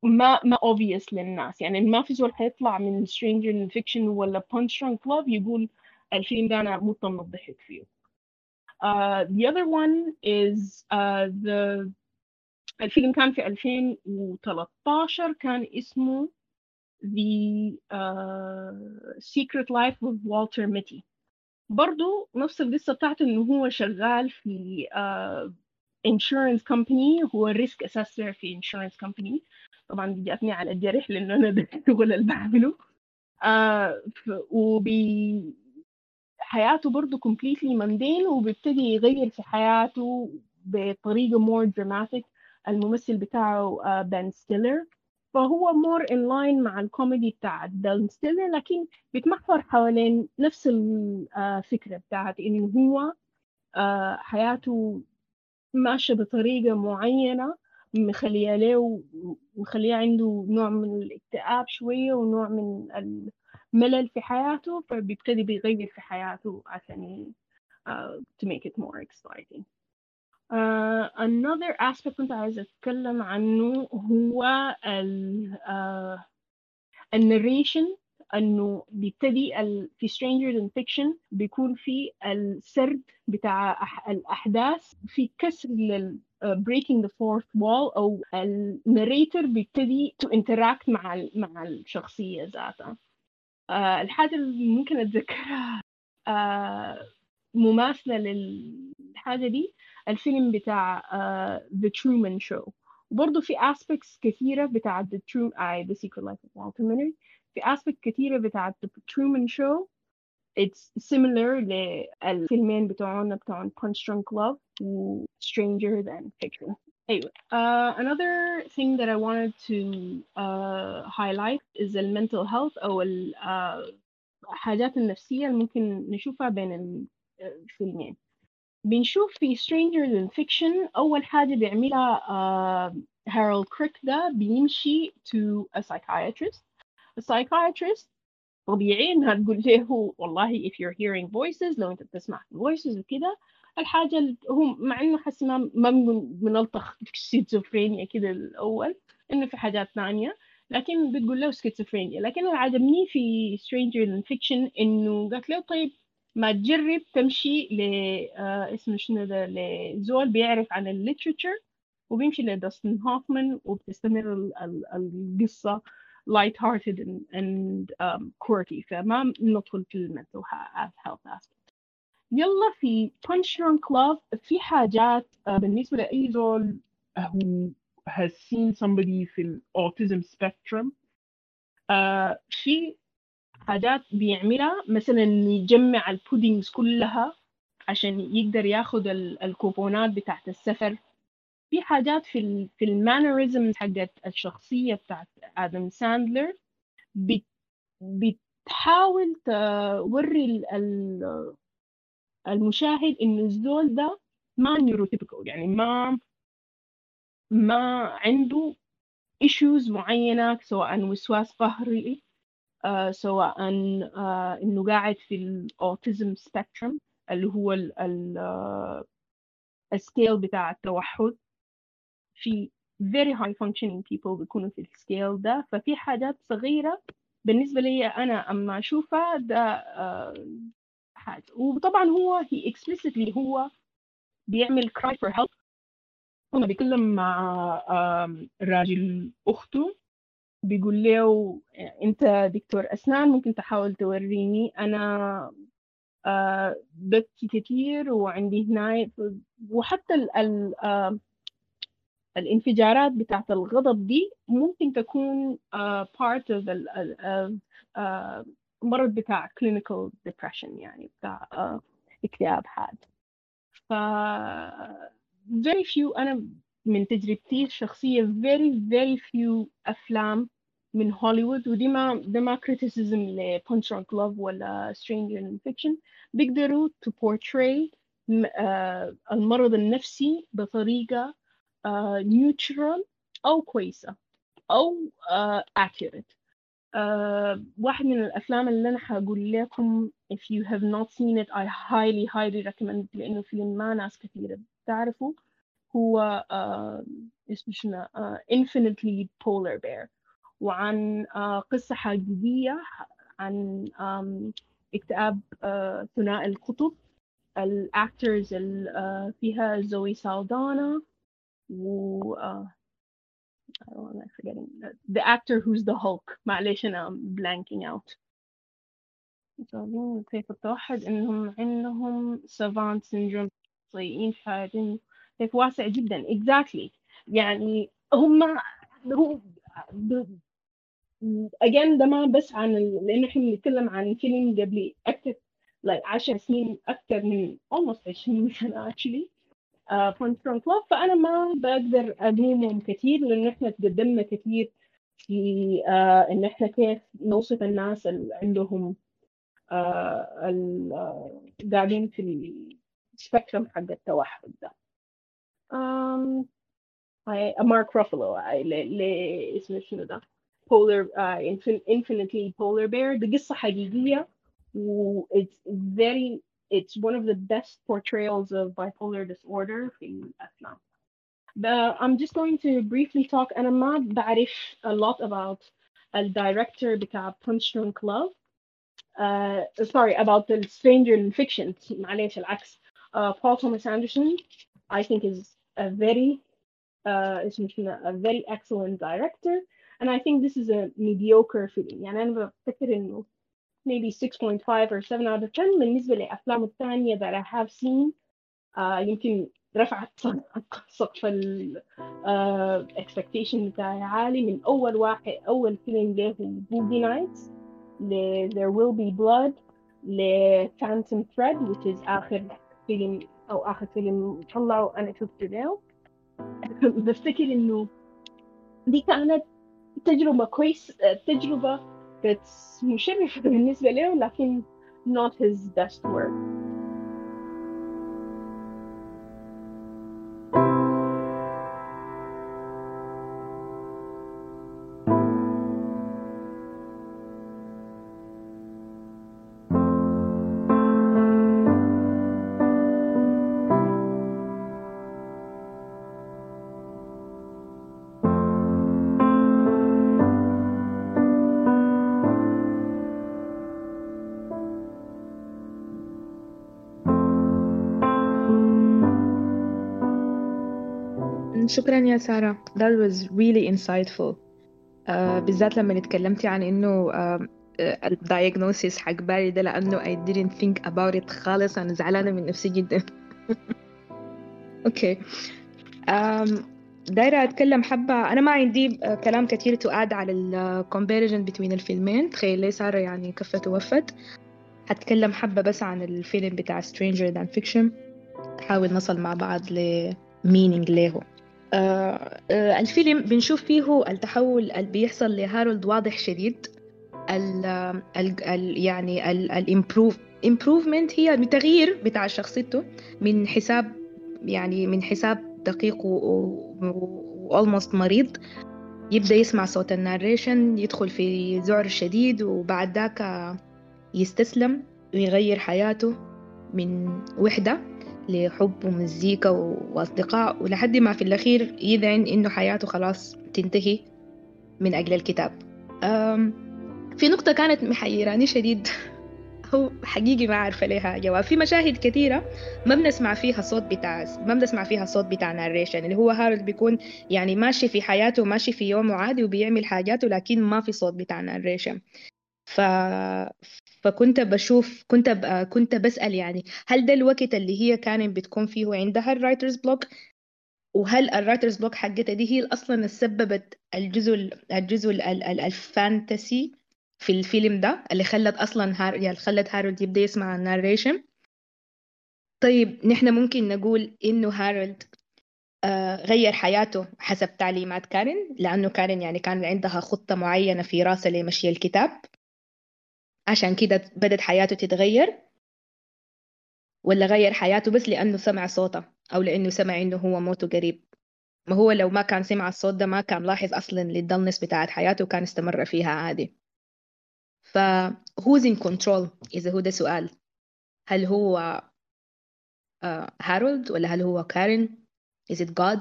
ما ما obvious للناس يعني ما في زول حيطلع من Stranger Fiction ولا Punch Drunk Love يقول الفيلم ده أنا مو الضحك فيه Uh, the other one is uh, the الفيلم كان في 2013 كان اسمه The uh, Secret Life of Walter Mitty. برضو نفس القصة بتاعته إنه هو شغال في uh, insurance company هو risk assessor في insurance company. طبعا جاتني على الجرح لأنه أنا ده الشغل اللي بعمله. uh, وبي حياته برضه completely mundane وبيبتدي يغير في حياته بطريقة more dramatic. الممثل بتاعه بن ستيلر فهو more in line مع الكوميدي بتاع بن ستيلر لكن بيتمحور حوالين نفس الفكرة بتاعت إنه هو uh, حياته ماشية بطريقة معينة مخلية له مخلية عنده نوع من الاكتئاب شوية ونوع من الملل في حياته فبيبتدي بيغير في حياته عشان to make it more exciting. Uh, another aspect كنت عايزة أتكلم عنه هو ال uh, النريشن إنه بيبتدي ال... في Stranger Than Fiction بيكون في السرد بتاع أح... الأحداث في كسر لل uh, breaking the fourth wall أو النريتور بيبتدي to interact مع ال... مع الشخصية ذاتها. uh, الحاجة اللي ممكن أتذكرها uh, مماثلة للحاجة دي الفيلم بتاع uh, The Truman Show وبرضه في aspects كثيرة بتاعت The True I The Secret Life of Walter Mitty في aspect كثيرة بتاعت The Truman Show it's similar للفيلمين بتوعنا بتوعن Punch Drunk Love و Stranger Than Fiction أيوة uh, another thing that I wanted to uh, highlight is the mental health أو الحاجات النفسية اللي ممكن نشوفها بين الفيلمين بنشوف في Stranger Than Fiction أول حاجة بيعملها uh, هارولد كريك ده بيمشي to a psychiatrist. A psychiatrist طبيعي إنها تقول له والله if you're hearing voices لو أنت بتسمع voices وكده الحاجة اللي هو مع إنه حس ما ما بنلطخ سكيزوفرينيا كده الأول إنه في حاجات ثانية. لكن بتقول له سكيزوفرينيا لكن اللي عجبني في Stranger Than Fiction إنه قالت له طيب ما تجرب تمشي ل آه اسمه شنو ده لزول بيعرف عن ال literature وبيمشي لداستن هوفمان وبتستمر ال ال القصة light hearted and, and um, quirky. فما ندخل في المنتل health aspect. يلا في punch drunk love في حاجات uh, بالنسبة لأي زول who has seen somebody في ال autism spectrum uh, في حاجات بيعملها. مثلا يجمع البودينجز كلها عشان يقدر ياخد الكوبونات بتاعت السفر. في حاجات في في ال mannerism حقت الشخصية بتاعت آدم ساندلر بت بتحاول توري ال المشاهد إنه الزول ده ما neurotypical يعني ما ما عنده issues معينة سواء وسواس قهري سواء uh, إنه قاعد في ال autism spectrum اللي هو ال ال scale بتاع التوحد. في very high functioning people بيكونوا في ال scale ده. ففي حاجات صغيرة بالنسبة لي أنا أما أشوفها ده حاجة. وطبعا هو he explicitly هو بيعمل cry for help. هنا بيتكلم مع راجل أخته. بيقول له أنت دكتور أسنان ممكن تحاول توريني؟ أنا ببكي كتير وعندي هنا وحتى ال ال الانفجارات بتاعت الغضب دي ممكن تكون part of المرض بتاع clinical depression يعني بتاع اكتئاب حاد. ف very few أنا من تجربتي الشخصية very very few أفلام من هوليوود ودي ما ده ما criticism ل Punch Drunk Love ولا Stranger in Fiction. بيقدروا to portray uh, المرض النفسي بطريقة uh, neutral أو كويسة أو uh, accurate. واحد من الأفلام اللي أنا حقول لكم if you have not seen it I highly highly recommend لأنه فيلم ما ناس كثيرة تعرفوا هو uh, اسمه شنو uh, Infinitely Polar Bear. وعن uh, قصة حقيقية عن um, اكتئاب uh, ثنائي القطب. ال actors اللي uh, فيها زوي سالدانا. و uh, I don't know, I'm forgetting. The actor who's the Hulk. معليش أنا I'm blanking out. كيف التوحد؟ إنهم عندهم savant syndrome سيئين في حياتهم كيف واسع جدا. Exactly. يعني هم هو again ده ما بس عن ال... لأنه إحنا بنتكلم عن فيلم قبل أكثر like 10 سنين أكثر من almost 20 سنة actually Punch-Drunk Love فأنا ما بقدر ألومهم كثير لأنه إحنا تقدمنا كثير في uh, إن إحنا كيف نوصف الناس اللي عندهم uh, قاعدين في ال spectrum حق التوحد ده. um, مارك روفلو اسمه شنو ده polar uh, infinitely polar bear دي قصة حقيقية و it's very it's one of the best portrayals of bipolar disorder في الأفلام. But I'm just going to briefly talk أنا ما بعرف a lot about the director بتاع Punch Drunk Love. Uh, sorry about the Stranger in Fiction معليش العكس. Uh, Paul Thomas Anderson I think is a very uh, a very excellent director and I think this is a mediocre film يعني أنا بفكر إنه maybe 6.5 or 7 out of 10 بالنسبة لأفلام الثانية that I have seen uh, يمكن رفعت سقف ال uh, expectation بتاعي عالي من أول واحد أول فيلم له بوجي نايتس ل There Will Be Blood ل Phantom Thread which is آخر فيلم أو آخر فيلم. طلعه أنا شفته له بفتكر إنه دي كانت تجربة كويس تجربة كانت مشرفة بالنسبة له لكن not his best work. شكرا يا سارة. That was really insightful. uh, بالذات لما اتكلمتي عن إنه uh, ال diagnosis حق باري ده لأنه I didn't think about it خالص. أنا زعلانة من نفسي جدا. okay um, دايرة أتكلم حبة. أنا ما عندي كلام كتير to add على ال comparison between الفيلمين. تخيل ليه سارة يعني كفت ووفت هتكلم حبة بس عن الفيلم بتاع Stranger Than Fiction. نحاول نصل مع بعض ل meaning له. آه آه الفيلم بنشوف فيه التحول اللي بيحصل لهارولد واضح شديد. ال ال يعني ال improve improvement هي التغيير بتاع شخصيته من حساب يعني من حساب دقيق وال most مريض. يبدأ يسمع صوت ال narration يدخل في ذعر شديد وبعد ذاك يستسلم ويغير حياته من وحدة. لحب ومزيكا وأصدقاء ولحد ما في الأخير يذعن إنه حياته خلاص تنتهي من أجل الكتاب. في نقطة كانت محيراني شديد. هو حقيقي ما عارفة ليها جواب. في مشاهد كثيرة ما بنسمع فيها صوت بتاع ما بنسمع فيها صوت بتاع ناريشن اللي هو هارولد بيكون يعني ماشي في حياته ماشي في يومه عادي وبيعمل حاجاته لكن ما في صوت بتاع ناريشن ف... فكنت بشوف كنت. كنت بسأل يعني هل ده الوقت اللي هي كانت بتكون فيه عندها ال writer's block وهل ال writer's block حقتها دي هي أصلا سببت الجزء الجزء ال fantasy في الفيلم ده اللي خلت أصلا هار... يعني خلت هارولد يبدأ يسمع ال narration طيب نحن ممكن نقول إنه هارولد آه غير حياته حسب تعليمات كارين لأنه كارين يعني كان عندها خطة معينة في راسها لمشي الكتاب عشان كده بدت حياته تتغير؟ ولا غير حياته بس لأنه سمع صوتها أو لأنه سمع إنه هو موته قريب؟ ما هو لو ما كان سمع الصوت ده ما كان لاحظ أصلا للدلنس بتاعت حياته وكان استمر فيها عادي. ف who's in control إذا هو ده سؤال. هل هو هارولد uh, ولا هل هو كارين؟ Is it God?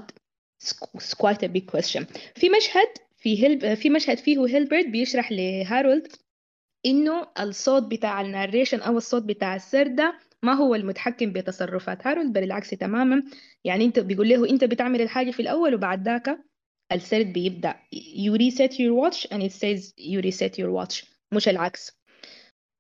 It's quite a big question. في مشهد في هيل في مشهد فيه هيلبرت بيشرح لهارولد إنه الصوت بتاع ال narration أو الصوت بتاع السرد ده ما هو المتحكم بتصرفات. هارولد بل العكس تماما. يعني أنت بيقول له أنت بتعمل الحاجة في الأول وبعد ذاك السرد بيبدأ. You reset your watch and it says you reset your watch. مش العكس.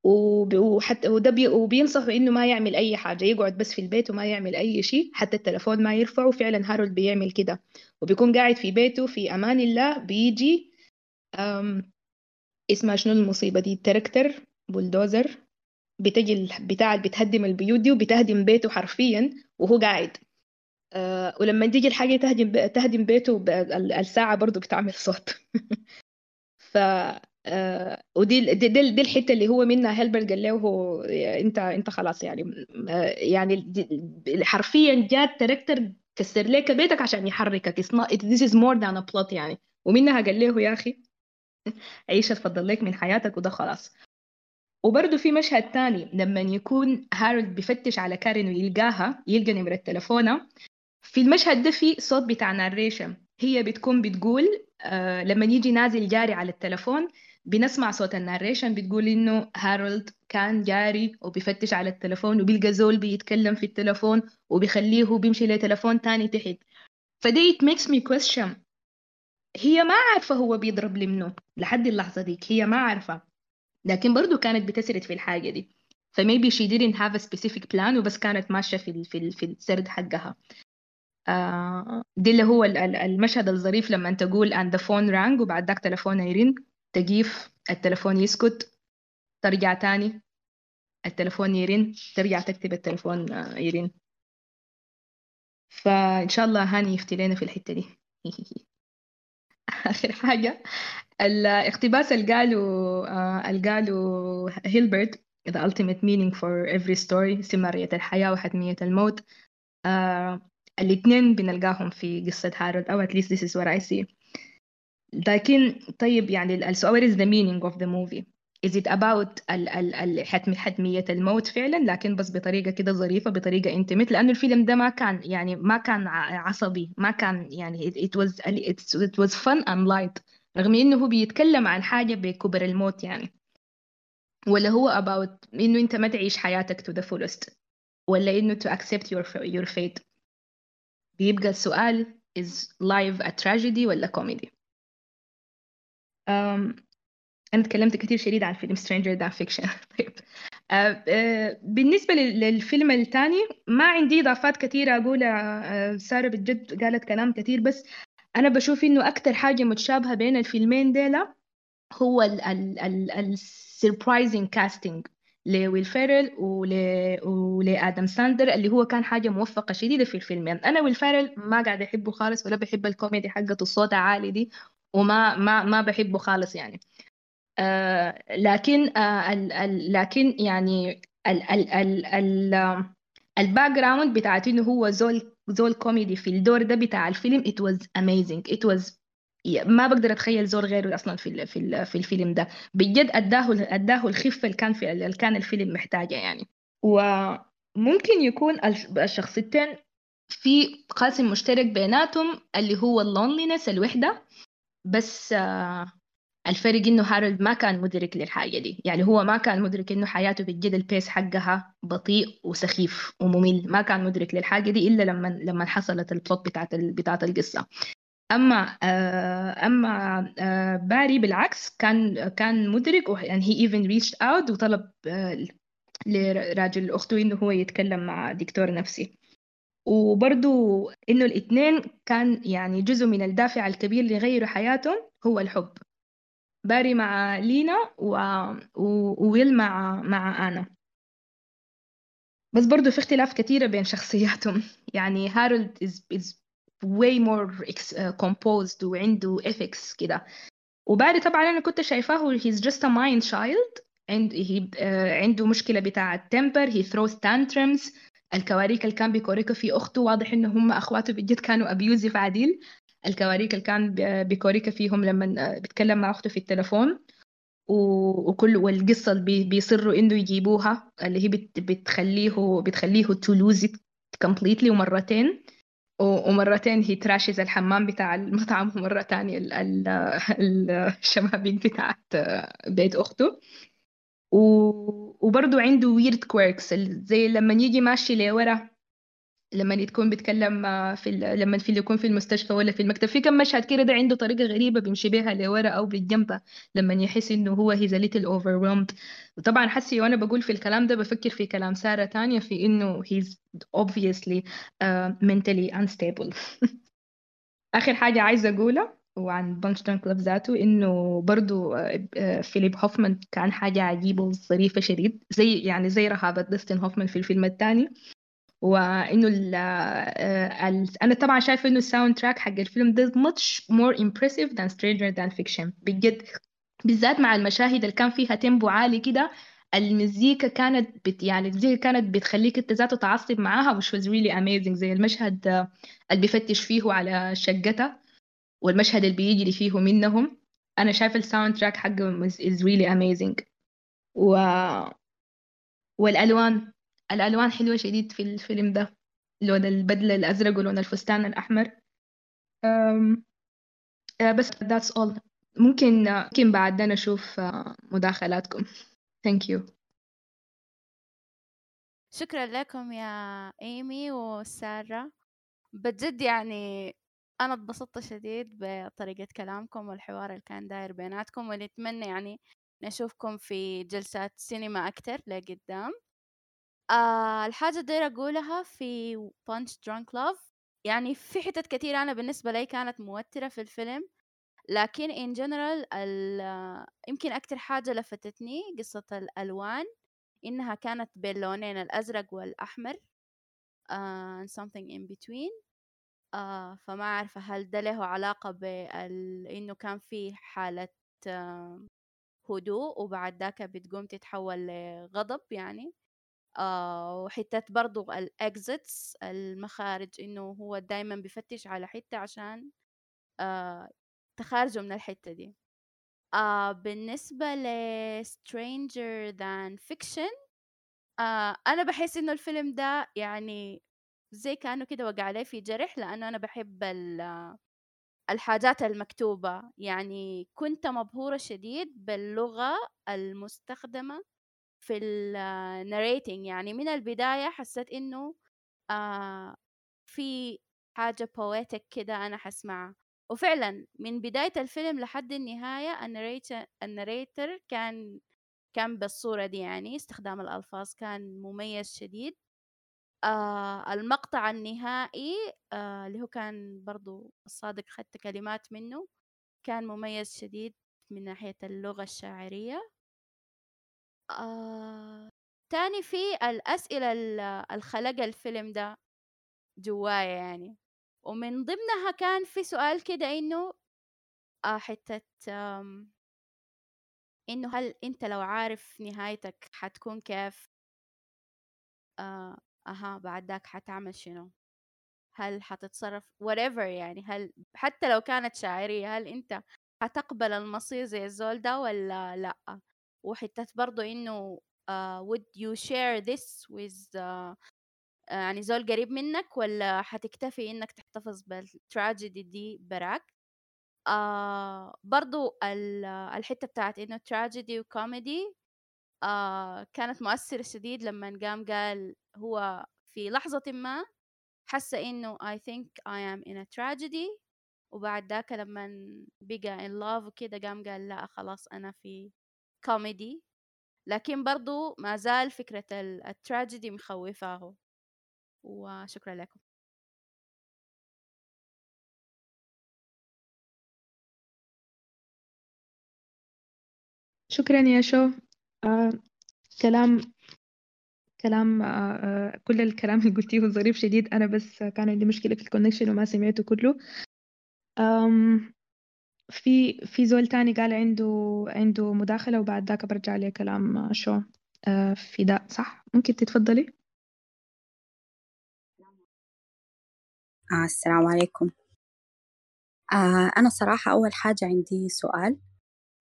وحتى وده بي وبينصحوا إنه ما يعمل أي حاجة. يقعد بس في البيت وما يعمل أي شيء. حتى التلفون ما يرفعه فعلا هارولد بيعمل كده. وبيكون قاعد في بيته في أمان الله. بيجي اسمها شنو المصيبة دي؟ تركتر بولدوزر بتجي بتاع بتهدم البيوت دي وبتهدم بيته حرفيا وهو قاعد. أه ولما تيجي الحاجة تهدم تهدم بيته الساعة برضه بتعمل صوت. ف آه ودي دي, دي, دي الحتة اللي هو منها هيلبرت قال له انت انت خلاص يعني آه يعني حرفيا جات تركتر كسر لك بيتك عشان يحركك. It's not it, this is more than a plot يعني. ومنها قال له يا أخي عيش تفضل لك من حياتك وده خلاص. وبرضه في مشهد تاني لما يكون هارولد بيفتش على كارين ويلقاها يلقى نمرة تلفونها في المشهد ده في صوت بتاع narration هي بتكون بتقول آه لما يجي نازل جاري على التلفون بنسمع صوت ال narration بتقول إنه هارولد كان جاري وبيفتش على التلفون وبيلقى زول بيتكلم في التلفون وبيخليه بيمشي لتلفون تاني تحت. فدي it makes me question هي ما عارفة هو بيضرب لي منه لحد اللحظة ديك هي ما عارفة. لكن برضو كانت بتسرد في الحاجة دي. فmaybe she didn't have a specific plan وبس كانت ماشية في في في السرد حقها. آه دي اللي هو ال- ال- المشهد الظريف لما تقول and the phone rang وبعد ذاك تلفونها يرن تقيف التلفون يسكت ترجع تاني التلفون يرن ترجع تكتب التلفون آه، يرن. فإن شاء الله هاني يفتي لنا في الحتة دي. آخر حاجة. الاقتباس اللي قالوا آه، اللي قالوا هيلبرت The ultimate meaning for every story استمرارية الحياة وحتمية الموت. آه الاثنين بنلقاهم في قصة هارولد أو at least this is what I see. لكن طيب يعني ال- السؤال is the meaning of the movie is it about ال ال حتم حتمية الموت فعلا؟ لكن بس بطريقة كده ظريفة بطريقة انتمت لأنه الفيلم ده ما كان يعني ما كان عصبي ما كان يعني it, was it was fun and light رغم إنه هو بيتكلم عن حاجة بكبر الموت يعني. ولا هو about إنه أنت ما تعيش حياتك to the fullest ولا إنه to accept your your fate. بيبقى السؤال is life a tragedy ولا comedy um, أنا تكلمت كتير شديد عن فيلم Stranger Than Fiction. طيب. آه، آه، بالنسبة لل- للفيلم الثاني ما عندي إضافات كثيرة أقولها. آه، سارة بجد قالت كلام كثير بس أنا بشوف إنه أكتر حاجة متشابهة بين الفيلمين ديلا هو ال ال ال ال surprising casting لويل فيرل ول... ولآدم ساندلر اللي هو كان حاجة موفقة شديدة في الفيلمين أنا ويل فيرل ما قاعد أحبه خالص ولا بحب الكوميدي حقته الصوت عالي دي وما ما ما بحبه خالص يعني. آه لكن آه لكن يعني ال ال ال ال ال background بتاعت إنه هو زول زول كوميدي في الدور ده بتاع الفيلم it was amazing. It was ما بقدر أتخيل زول غيره أصلا في ال في ال في الفيلم ده. بجد أداه أداه الخفه اللي كان في اللي كان الفيلم محتاجه يعني. وممكن يكون الش- الشخصيتين في قاسم مشترك بيناتهم اللي هو ال loneliness الوحدة. بس آه الفرق إنه هارولد ما كان مدرك للحاجة دي. يعني هو ما كان مدرك إنه حياته بجد ال pace حقها بطيء وسخيف وممل. ما كان مدرك للحاجة دي إلا لما لما حصلت ال plot بتاعت بتاعت القصة. أما آه أما آه باري بالعكس كان كان مدرك يعني هي even reached out وطلب آه لراجل أخته إنه هو يتكلم مع دكتور نفسي. وبرضو إنه الاثنين كان يعني جزء من الدافع الكبير اللي يغيروا حياتهم هو الحب. باري مع لينا و... و... وويل مع مع أنا. بس برضو في اختلاف كثيرة بين شخصياتهم. يعني هارولد is, is way more composed وعنده ethics كده. وباري طبعا أنا كنت شايفاه he's just a mind child uh, عنده مشكلة بتاعة temper he throws tantrums. الكواريك اللي كان بيكوريكا في أخته واضح إن هم أخواته بجد كانوا أبيوزيف عديل. الكواريك اللي كان بيكوريكا فيهم لما بيتكلم مع أخته في التلفون وكل والقصة اللي بي- بيصروا إنه يجيبوها اللي هي بت بتخليه بتخليه it completely ومرتين ومرتين هي تراشز الحمام بتاع المطعم ومرة تانية ال- ال- ال- الشبابيك بتاعت بيت أخته. وبرضه عنده weird quirks ال- زي لما يجي ماشي لورا لما يكون بيتكلم آه، في ال... لما في يكون في المستشفى ولا في المكتب. في كم مشهد كده ده عنده طريقة غريبة بيمشي بيها لورا أو بالجنب لما يحس إنه هو he's a little overwhelmed. وطبعا حسي وأنا بقول في الكلام ده بفكر في كلام سارة تانية في إنه he's obviously uh, mentally unstable. آخر حاجة عايزة أقولها وعن Punch-Drunk Love ذاته إنه برضو آه، آه، فيليب هوفمان كان حاجة عجيبة وظريفة شديد زي يعني زي رهابة داستن هوفمان في الفيلم الثاني وإنه آه، ال- أنا طبعا شايفة إنه ال soundtrack حق الفيلم ده much more impressive than Stranger Than Fiction. بجد بالذات مع المشاهد اللي كان فيها tempo عالي كده المزيكا كانت بت يعني المزيكا كانت بتخليك أنت ذاته تعصب معاها which was really amazing. زي المشهد اللي بيفتش فيه على شقتها والمشهد اللي بيجري فيه منهم. أنا شايفة ال soundtrack حقه is really amazing. و والألوان. الألوان حلوة شديد في الفيلم ده لون البدلة الأزرق ولون الفستان الأحمر. أم... آه، بس that's all. ممكن ممكن بعد ده نشوف آه، مداخلاتكم. Thank you. شكرا لكم يا إيمي وسارة. بجد يعني أنا اتبسطت شديد بطريقة كلامكم والحوار اللي كان داير بيناتكم ونتمنى يعني نشوفكم في جلسات سينما أكتر لقدام. آه الحاجة دايرة اقولها في Punch Drunk Love. يعني في حتت كتير أنا بالنسبة لي كانت موترة في الفيلم لكن in general يمكن أكتر حاجة لفتتني قصة الألوان إنها كانت بين لونين الأزرق والأحمر uh, and something in between. uh, فما أعرف هل ده له علاقة بال إنه كان في حالة uh, هدوء وبعد ذاك بتقوم تتحول لغضب يعني؟ آه وحتة برضو الأكزيتس المخارج إنه هو دايما بيفتش على حتة عشان آه تخارجه من الحتة دي. آه بالنسبة ل Stranger Than Fiction أنا بحس إنه الفيلم ده يعني زي كأنه كده وقع عليه في جرح لأنه أنا بحب الحاجات المكتوبة. يعني كنت مبهورة شديد باللغة المستخدمة في الناريتنج يعني. من البداية حسيت إنه آه في حاجة بويتك كده أنا حسمعها وفعلا من بداية الفيلم لحد النهاية الناريتر كان كان بالصورة دي يعني. استخدام الألفاظ كان مميز شديد. آه المقطع النهائي آه اللي هو كان برضو الصادق خدت كلمات منه كان مميز شديد من ناحية اللغة الشاعرية. آه تاني في الأسئلة الخلق الفيلم ده جوايا يعني. ومن ضمنها كان في سؤال كده إنه آه حتة إنه هل أنت لو عارف نهايتك حتكون كيف؟ آه أها بعد ذاك حتعمل شنو؟ هل حتتصرف؟ whatever يعني هل حتى لو كانت شاعرية هل أنت حتقبل المصير زي الزول ده ولا لأ؟ وحتة برضو إنه uh, would you share this with uh, يعني زول قريب منك ولا حتكتفي إنك تحتفظ بالتراجيدي دي براك؟ آه برضو الحتة بتاعت إنه تراجيدي وكوميدي آه كانت مؤثرة شديد لما قام قال هو في لحظة ما حس إنه I think I am in a tragedy وبعد ذاك لما بقى in love وكده قام قال لا خلاص أنا في كوميدي لكن برضو ما زال فكرة التراجيدي مخوفاه وشكرا لكم. شكرا يا شو آه كلام كلام آه آه كل الكلام اللي قلتيه ظريف شديد. أنا بس كان عندي مشكلة في ال connection وما سمعته كله. آم في في زول تاني قال عنده عنده مداخلة وبعد ذاك برجع لي كلام شو آه فداء صح؟ ممكن تتفضلي؟ آه السلام عليكم. آه أنا صراحة أول حاجة عندي سؤال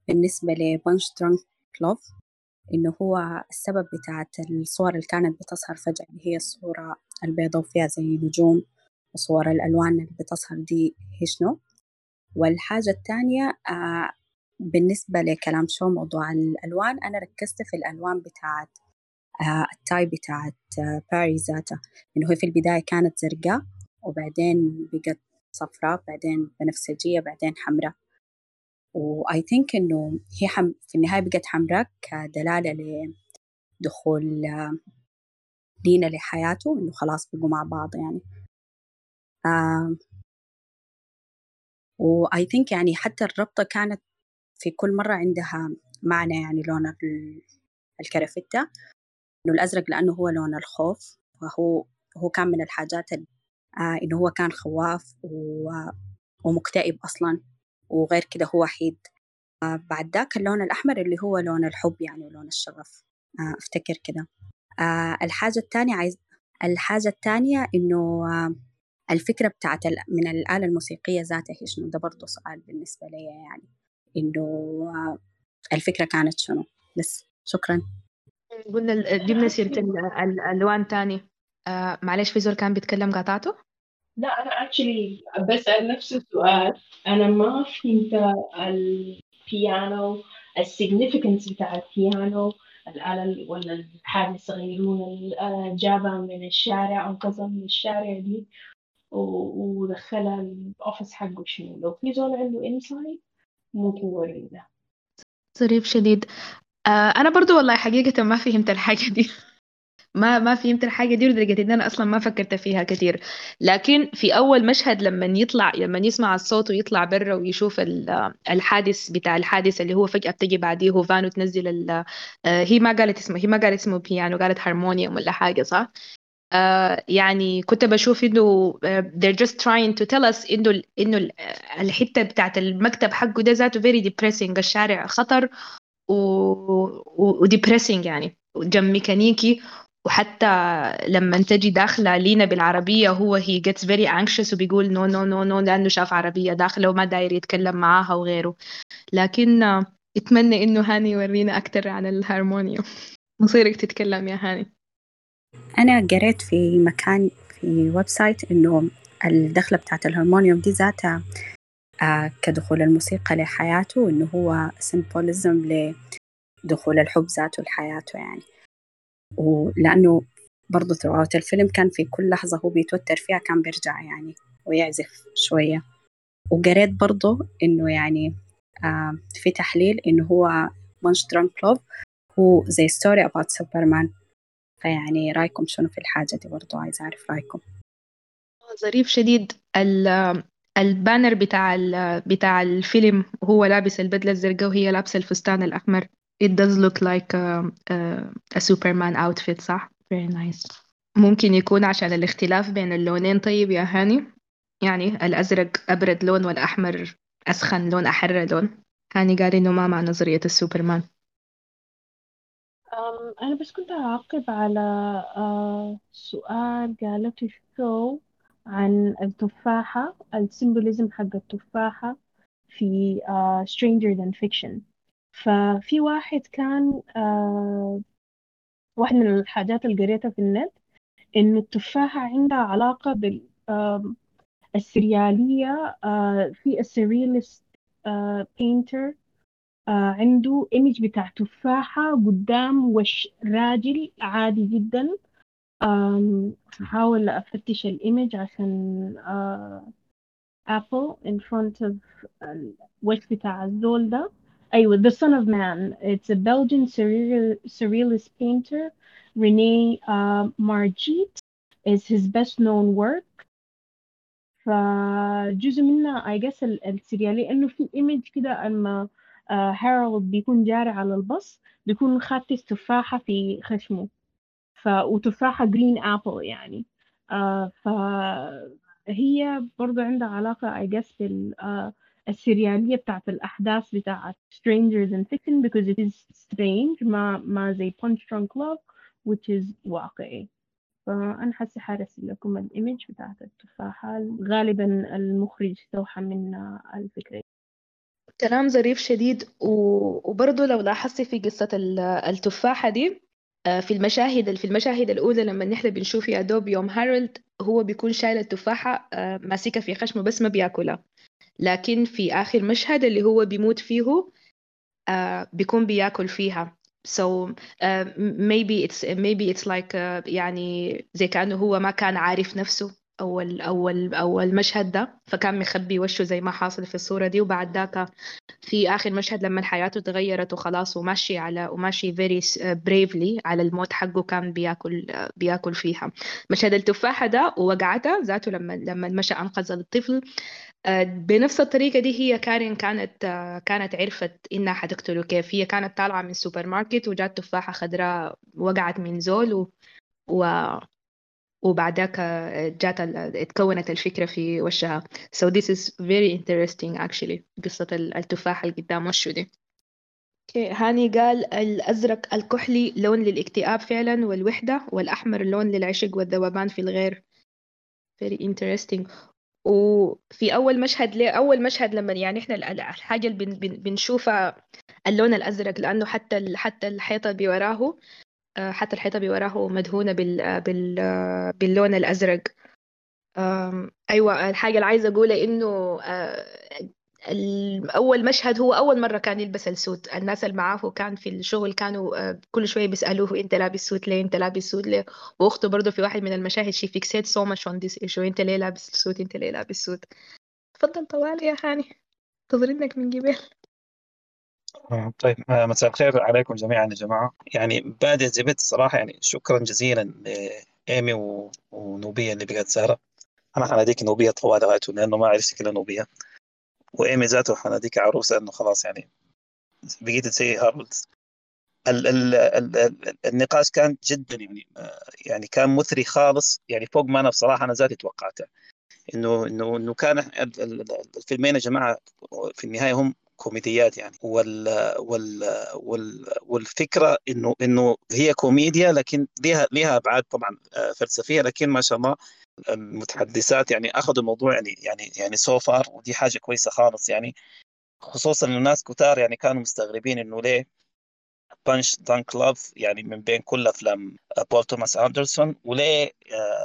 بالنسبة لبنش درانك لوف إنه هو السبب بتاعت الصور اللي كانت بتظهر فجأة اللي هي الصورة البيضاء وفيها زي نجوم وصور الألوان اللي بتظهر دي هي شنو؟ والحاجة الثانية آه بالنسبة لكلام شو موضوع الألوان أنا ركزت في الألوان بتاعت آه ال tie بتاعت آه باري ذاتها إنه هي في البداية كانت زرقاء وبعدين بقت صفراء بعدين بنفسجية بعدين حمراء. و I think إنه هي حم في النهاية بقت حمراء كدلالة لدخول لينا لحياته إنه خلاص بقوا مع بعض يعني. آه وآي ثينك يعني حتى الربطة كانت في كل مرة عندها معنى يعني لون الكرافتة. إنه الأزرق لأنه هو لون الخوف وهو هو كان من الحاجات آه إنه هو كان خواف ومكتئب أصلا. وغير كده هو وحيد آه بعد ذاك اللون الأحمر اللي هو لون الحب يعني ولون الشغف. آه، أفتكر كده. آه، الحاجة التانية عايز الحاجة التانية إنه آه، الفكرة بتاعت من الآلة الموسيقية ذاتها هي شنو؟ ده برضه سؤال بالنسبة لي يعني إنه الفكرة كانت شنو؟ بس شكرا. قلنا جبنا سيرة الألوان تاني. آه معلش في زول كان بيتكلم قاطعته؟ لا أنا actually بسأل نفس السؤال. أنا ما فهمت البيانو ال significance بتاع البيانو الآلة ولا الحاجة الصغيرون جابها من الشارع أنقذها من الشارع دي. ودخلها ال office حقه شنو. لو في زول عنده insight ممكن يورينا ظريف شديد. آه أنا برضو والله حقيقة ما فهمت الحاجة دي. ما ما فهمت الحاجة دي لدرجة إن أنا أصلا ما فكرت فيها كثير. لكن في أول مشهد لما يطلع لما يسمع الصوت ويطلع برا ويشوف الحادث بتاع الحادث اللي هو فجأة بتجي بعديه فان وتنزل آه، هي ما قالت اسمه هي ما قالت اسمه بيانو قالت هارمونيوم ولا حاجة صح؟ آه يعني كنت بشوف إنه uh, they're just trying to tell us إنه إنه الحتة بتاعت المكتب حقه ده ذاته very depressing. الشارع خطر و, و... depressing يعني جنب ميكانيكي. وحتى لما تجي داخلة لينا بالعربية هو he gets very anxious وبيقول no no no no لأنه شاف عربية داخلة وما داير يتكلم معاها وغيره. لكن أتمنى إنه هاني يورينا أكتر عن الهارمونيوم. مصيرك تتكلم يا هاني. أنا قريت في مكان في website إنه الدخلة بتاعت الهرمونيوم دي ذاتها آه كدخول الموسيقى لحياته إنه هو symbolism لدخول الحب ذاته لحياته يعني. ولأنه برضه throughout الفيلم كان في كل لحظة هو بيتوتر فيها كان بيرجع يعني ويعزف شوية. وقريت برضه إنه يعني آه في تحليل إنه هو Punch-Drunk Love هو زي story about Superman فيعني رأيكم شنو في الحاجة دي برضو؟ عايزة أعرف رأيكم. ظريف شديد. البانر بتاع بتاع الفيلم وهو لابس البدلة الزرقاء وهي لابسة الفستان الأحمر. It does look like a, a, a Superman outfit صح؟ Very nice. ممكن يكون عشان الاختلاف بين اللونين. طيب يا هاني يعني الأزرق أبرد لون والأحمر أسخن لون أحر لون. هاني قال إنه ما مع نظرية السوبرمان. أنا بس كنت أعقب على آه، سؤال قالته شو عن التفاحة ال symbolism حق التفاحة في آه، Stranger Than Fiction. ففي واحد كان آه، واحد من الحاجات اللي قريتها في النت إنه التفاحة عندها علاقة بال السريالية في ال surrealist painter آه عنده image بتاع تفاحة قدام وش راجل عادي جدا. هحاول أفتش الإيمج عشان أبل in front of الوش بتاع الزول ده. أيوة The Son of Man. It's a Belgian surreal, surrealist painter. Rene uh, Margit is his best known work. فجزء منها I guess السريالي إنه في إيمج كده أما هارولد بيكون جاري على البص بيكون خاتس تفاحة في خشمه. ف... وتفاحة جرين أبل يعني. آه فهي برضو عندها علاقة I guess بال آه السريالية بتاعت الأحداث بتاعت Stranger Than Fiction because it is strange ما ما زي Punch Drunk Love which is واقعي. فأنا حاسة حارس لكم الإيمج بتاعت التفاحة. غالبا المخرج استوحى من الفكرة. كلام ظريف شديد وبرضه لو لاحظتي في قصة التفاحة دي آه، في المشاهد في المشاهد الأولى لما نحن بنشوف يا دوب يوم هارولد هو بيكون شايل التفاحة آه، ماسكها في خشمه بس ما بياكلها. لكن في آخر مشهد اللي هو بيموت فيه آه، بيكون بياكل فيها. So uh, maybe it's maybe it's like uh, يعني زي كأنه هو ما كان عارف نفسه. أول أول أول مشهد ده فكان مخبي وشه زي ما حاصل في الصورة دي وبعد ذاك في آخر مشهد لما حياته تغيرت وخلاص وماشي على وماشي very bravely على الموت حقه كان بياكل بياكل فيها. مشهد التفاحة ده ووقعتها ذاته لما لما مشى أنقذ الطفل. آه، بنفس الطريقة دي هي كارين كانت آه، كانت عرفت إنها حتقتله كيف. هي كانت طالعة من السوبر ماركت وجات تفاحة خضراء وقعت من زول و... و... وبعدك جات اتكونت الفكرة في وشها. So this is very interesting actually قصة التفاحة اللي قدام وشه دي. أوكي هاني قال الأزرق الكحلي لون للاكتئاب فعلا والوحدة والأحمر لون للعشق والذوبان في الغير. Very interesting. وفي أول مشهد ليه أول مشهد لما يعني إحنا ال- ال- الحاجة اللي بن بن بنشوفها اللون الأزرق لأنه حتى حتى الحيطة بوراه آه، حتى الحيطة بوراه مدهونة بال آه، بال آه، باللون الأزرق. أيوة الحاجة اللي عايزة أقولها إنه آه، أول مشهد هو أول مرة كان يلبس ال suit. الناس اللي معاه كان في الشغل كانوا آه، كل شوية بيسألوه أنت لابس suit ليه؟ أنت لابس suit ليه؟ وأخته برضه في واحد من المشاهد she fixated so much on this issue. أنت ليه لابس ال suit؟ أنت ليه لابس suit تفضل طوال يا هاني تضربنك من قبل آه، طيب آه، مساء الخير عليكم جميعا يا جماعة. يعني بادئ ذي بدء الصراحة يعني شكرا جزيلا لإيمي و- ونوبية اللي بقت سهرة أنا حناديك نوبية طوال غايته لأنه ما عرفت كلها نوبية. وإيمي ذاته حناديك عروسة إنه خلاص يعني بقيت زي هارولد. ال ال ال ال النقاش كان جدا يعني آه، يعني كان مثري خالص. يعني فوق ما أنا بصراحة أنا ذاتي توقعته. إنه إنه إنه كان ال- ال- الفيلمين يا جماعة في النهاية هم كوميديات يعني. وال وال وال والفكرة إنه إنه هي كوميديا لكن لها لها أبعاد طبعا آه، فلسفية لكن ما شاء الله المتحدثات يعني أخذوا الموضوع يعني يعني يعني so far ودي حاجة كويسة خالص يعني. خصوصا الناس كتار يعني كانوا مستغربين إنه ليه Punch-Drunk Love يعني من بين كل أفلام بول توماس اندرسون وليه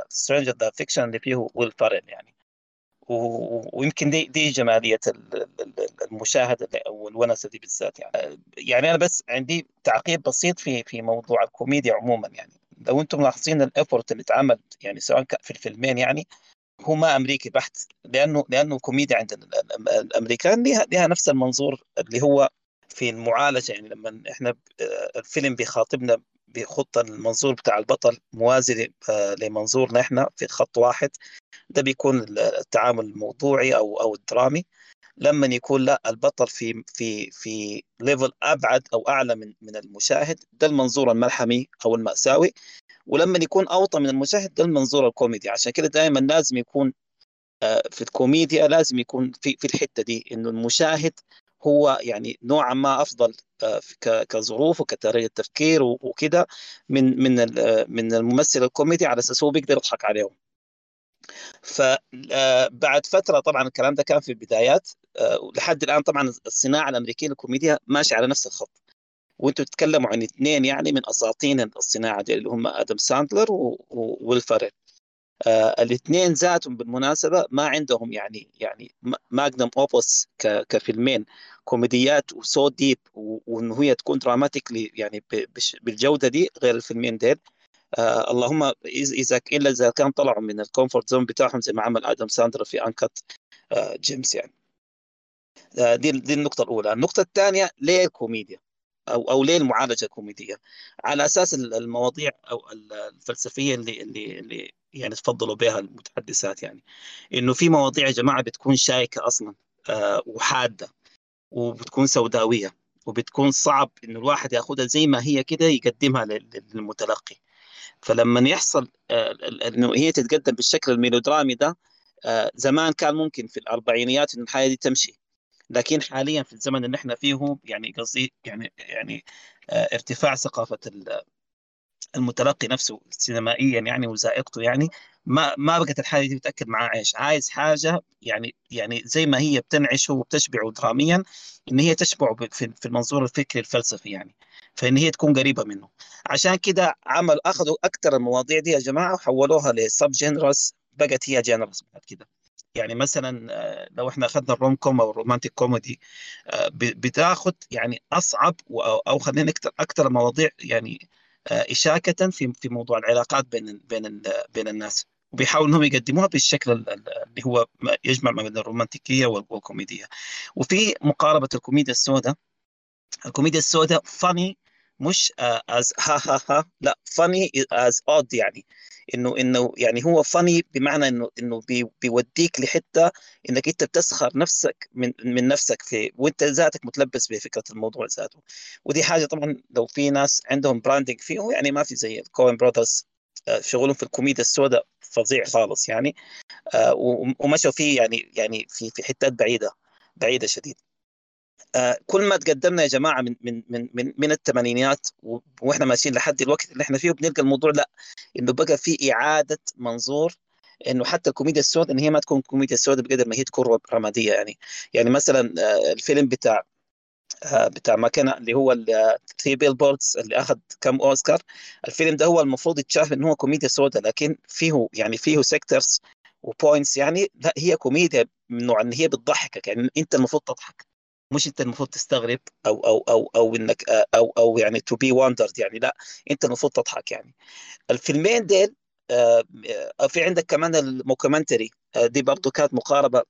Stranger Than Fiction اللي فيه ويل فارل يعني. ويمكن دي دي جمالية ال- ال- ال- المشاهدة أو الونسه دي بالذات يعني. يعني أنا بس عندي تعقيب بسيط في في موضوع الكوميديا عموما يعني. لو أنتم ملاحظين ال effort اللي اتعمل يعني سواء في الفيلمين يعني هو ما أمريكي بحت. لأنه لأنه كوميديا عند ال- ال- الأمريكان لها نفس المنظور اللي هو في المعالجة يعني لما إحنا آه، الفيلم بيخاطبنا بخط المنظور بتاع البطل موازي آه، لمنظورنا إحنا في خط واحد. ده بيكون التعامل الموضوعي أو أو الدرامي. لما يكون لا البطل في في في level أبعد أو أعلى من من المشاهد ده المنظور الملحمي أو المأساوي. ولما يكون أوطى من المشاهد ده المنظور الكوميدي. عشان كده دائما لازم يكون آه، في الكوميديا لازم يكون في في الحتة دي إنه المشاهد هو يعني نوعا ما أفضل آه، كظروف وكطريقه تفكير وكده من من آه، من الممثل الكوميدي على أساس هو بيقدر يضحك عليهم. فبعد فترة طبعا الكلام ده كان في البدايات آه، ولحد الآن طبعا الصناعة الأمريكية للكوميديا ماشية على نفس الخط. وأنتوا تتكلموا عن اثنين يعني من اساطين الصناعة دي اللي هم آدم ساندلر وويل آه الاثنين ذاتهم بالمناسبة ما عندهم يعني يعني magnum opus كفيلمين. كوميديات و so deep وانه هي تكون dramatically يعني بالجودة دي غير الفيلمين ديل. آه اللهم إذا إلا إذا كان طلعوا من ال comfort zone بتاعهم زي ما عمل آدم ساندلر في Uncut آه Gems يعني. آه دي دي النقطة الأولى. النقطة الثانية ليه الكوميديا أو أو ليه المعالجة الكوميديه على أساس ال- المواضيع أو ال- الفلسفية اللي اللي اللي يعني تفضلوا بها المتحدثات يعني. إنه في مواضيع يا جماعة بتكون شائكة أصلا آه وحادة. وبتكون سوداوية وبتكون صعب انه الواحد ياخذها زي ما هي كده يقدمها لل- للمتلقي. فلما يحصل آه، إنه هي تتقدم بالشكل الميلودرامي ده آه، زمان كان ممكن في الأربعينيات انه الحياة دي تمشي. لكن حاليا في الزمن اللي إحنا فيه يعني قصدي يعني يعني آه، ارتفاع ثقافة المتلقي نفسه سينمائيا يعني وذائقته يعني ما ما بقت الحاجة دي بتاكل معاه عيش عايز حاجة يعني يعني زي ما هي بتنعشه وبتشبعه دراميا إن هي تشبعه في المنظور الفكري الفلسفي يعني فإن هي تكون قريبة منه. عشان كده عمل أخذوا أكثر المواضيع دي يا جماعة وحولوها لسب جينرس بقت هي جينرس بعد كده. يعني مثلا آه، لو إحنا أخذنا ال rom-com أو ال romantic comedy آه، ب- بتاخذ يعني أصعب أو خلينا نقول أكثر مواضيع يعني شائكة في في موضوع العلاقات بين بين بين الناس. وبيحاولوا إنهم يقدموها بالشكل ال- ال- اللي هو يجمع ما بين الرومانتيكية وال- والكوميدية. وفي مقاربة الكوميديا السوداء الكوميديا السوداء funny مش as ha ha ha لا funny as odd يعني. إنه إنه يعني هو funny بمعنى إنه إنه بي بيوديك لحتة إنك أنت بتسخر نفسك من من نفسك في وأنت ذاتك متلبس بفكرة الموضوع ذاته. ودي حاجة طبعا لو في ناس عندهم branding فيه يعني ما في زي الكوين براذرز شغلهم في الكوميديا السوداء فظيع خالص يعني. آه، ومشوا فيه يعني يعني في في حتات بعيدة بعيدة شديد. آه، كل ما تقدمنا يا جماعة من من من من, من وإحنا ماشيين لحد الوقت اللي إحنا فيه بنلقى الموضوع لا إنه بقى في إعادة منظور إنه حتى الكوميديا السوداء إن هي ما تكون كوميديا سوداء بقدر ما هي تكون رمادية يعني. يعني مثلا آه، الفيلم بتاع آه، بتاع ما كان اللي هو Three Billboards اللي أخذ كم أوسكار. الفيلم ده هو المفروض يتشاف انه هو كوميديا سوداء لكن فيه يعني فيه sectors و points يعني لا هي كوميديا من نوع إن هي بتضحكك يعني إنت المفروض تضحك. مش انت المفروض تستغرب أو أو أو أو انك أو أو يعني to be wondered يعني لا انت المفروض تضحك يعني. الفيلمين ديل آه، آه، في عندك كمان ال mockumentary آه، دي برضو كانت مقاربة آه،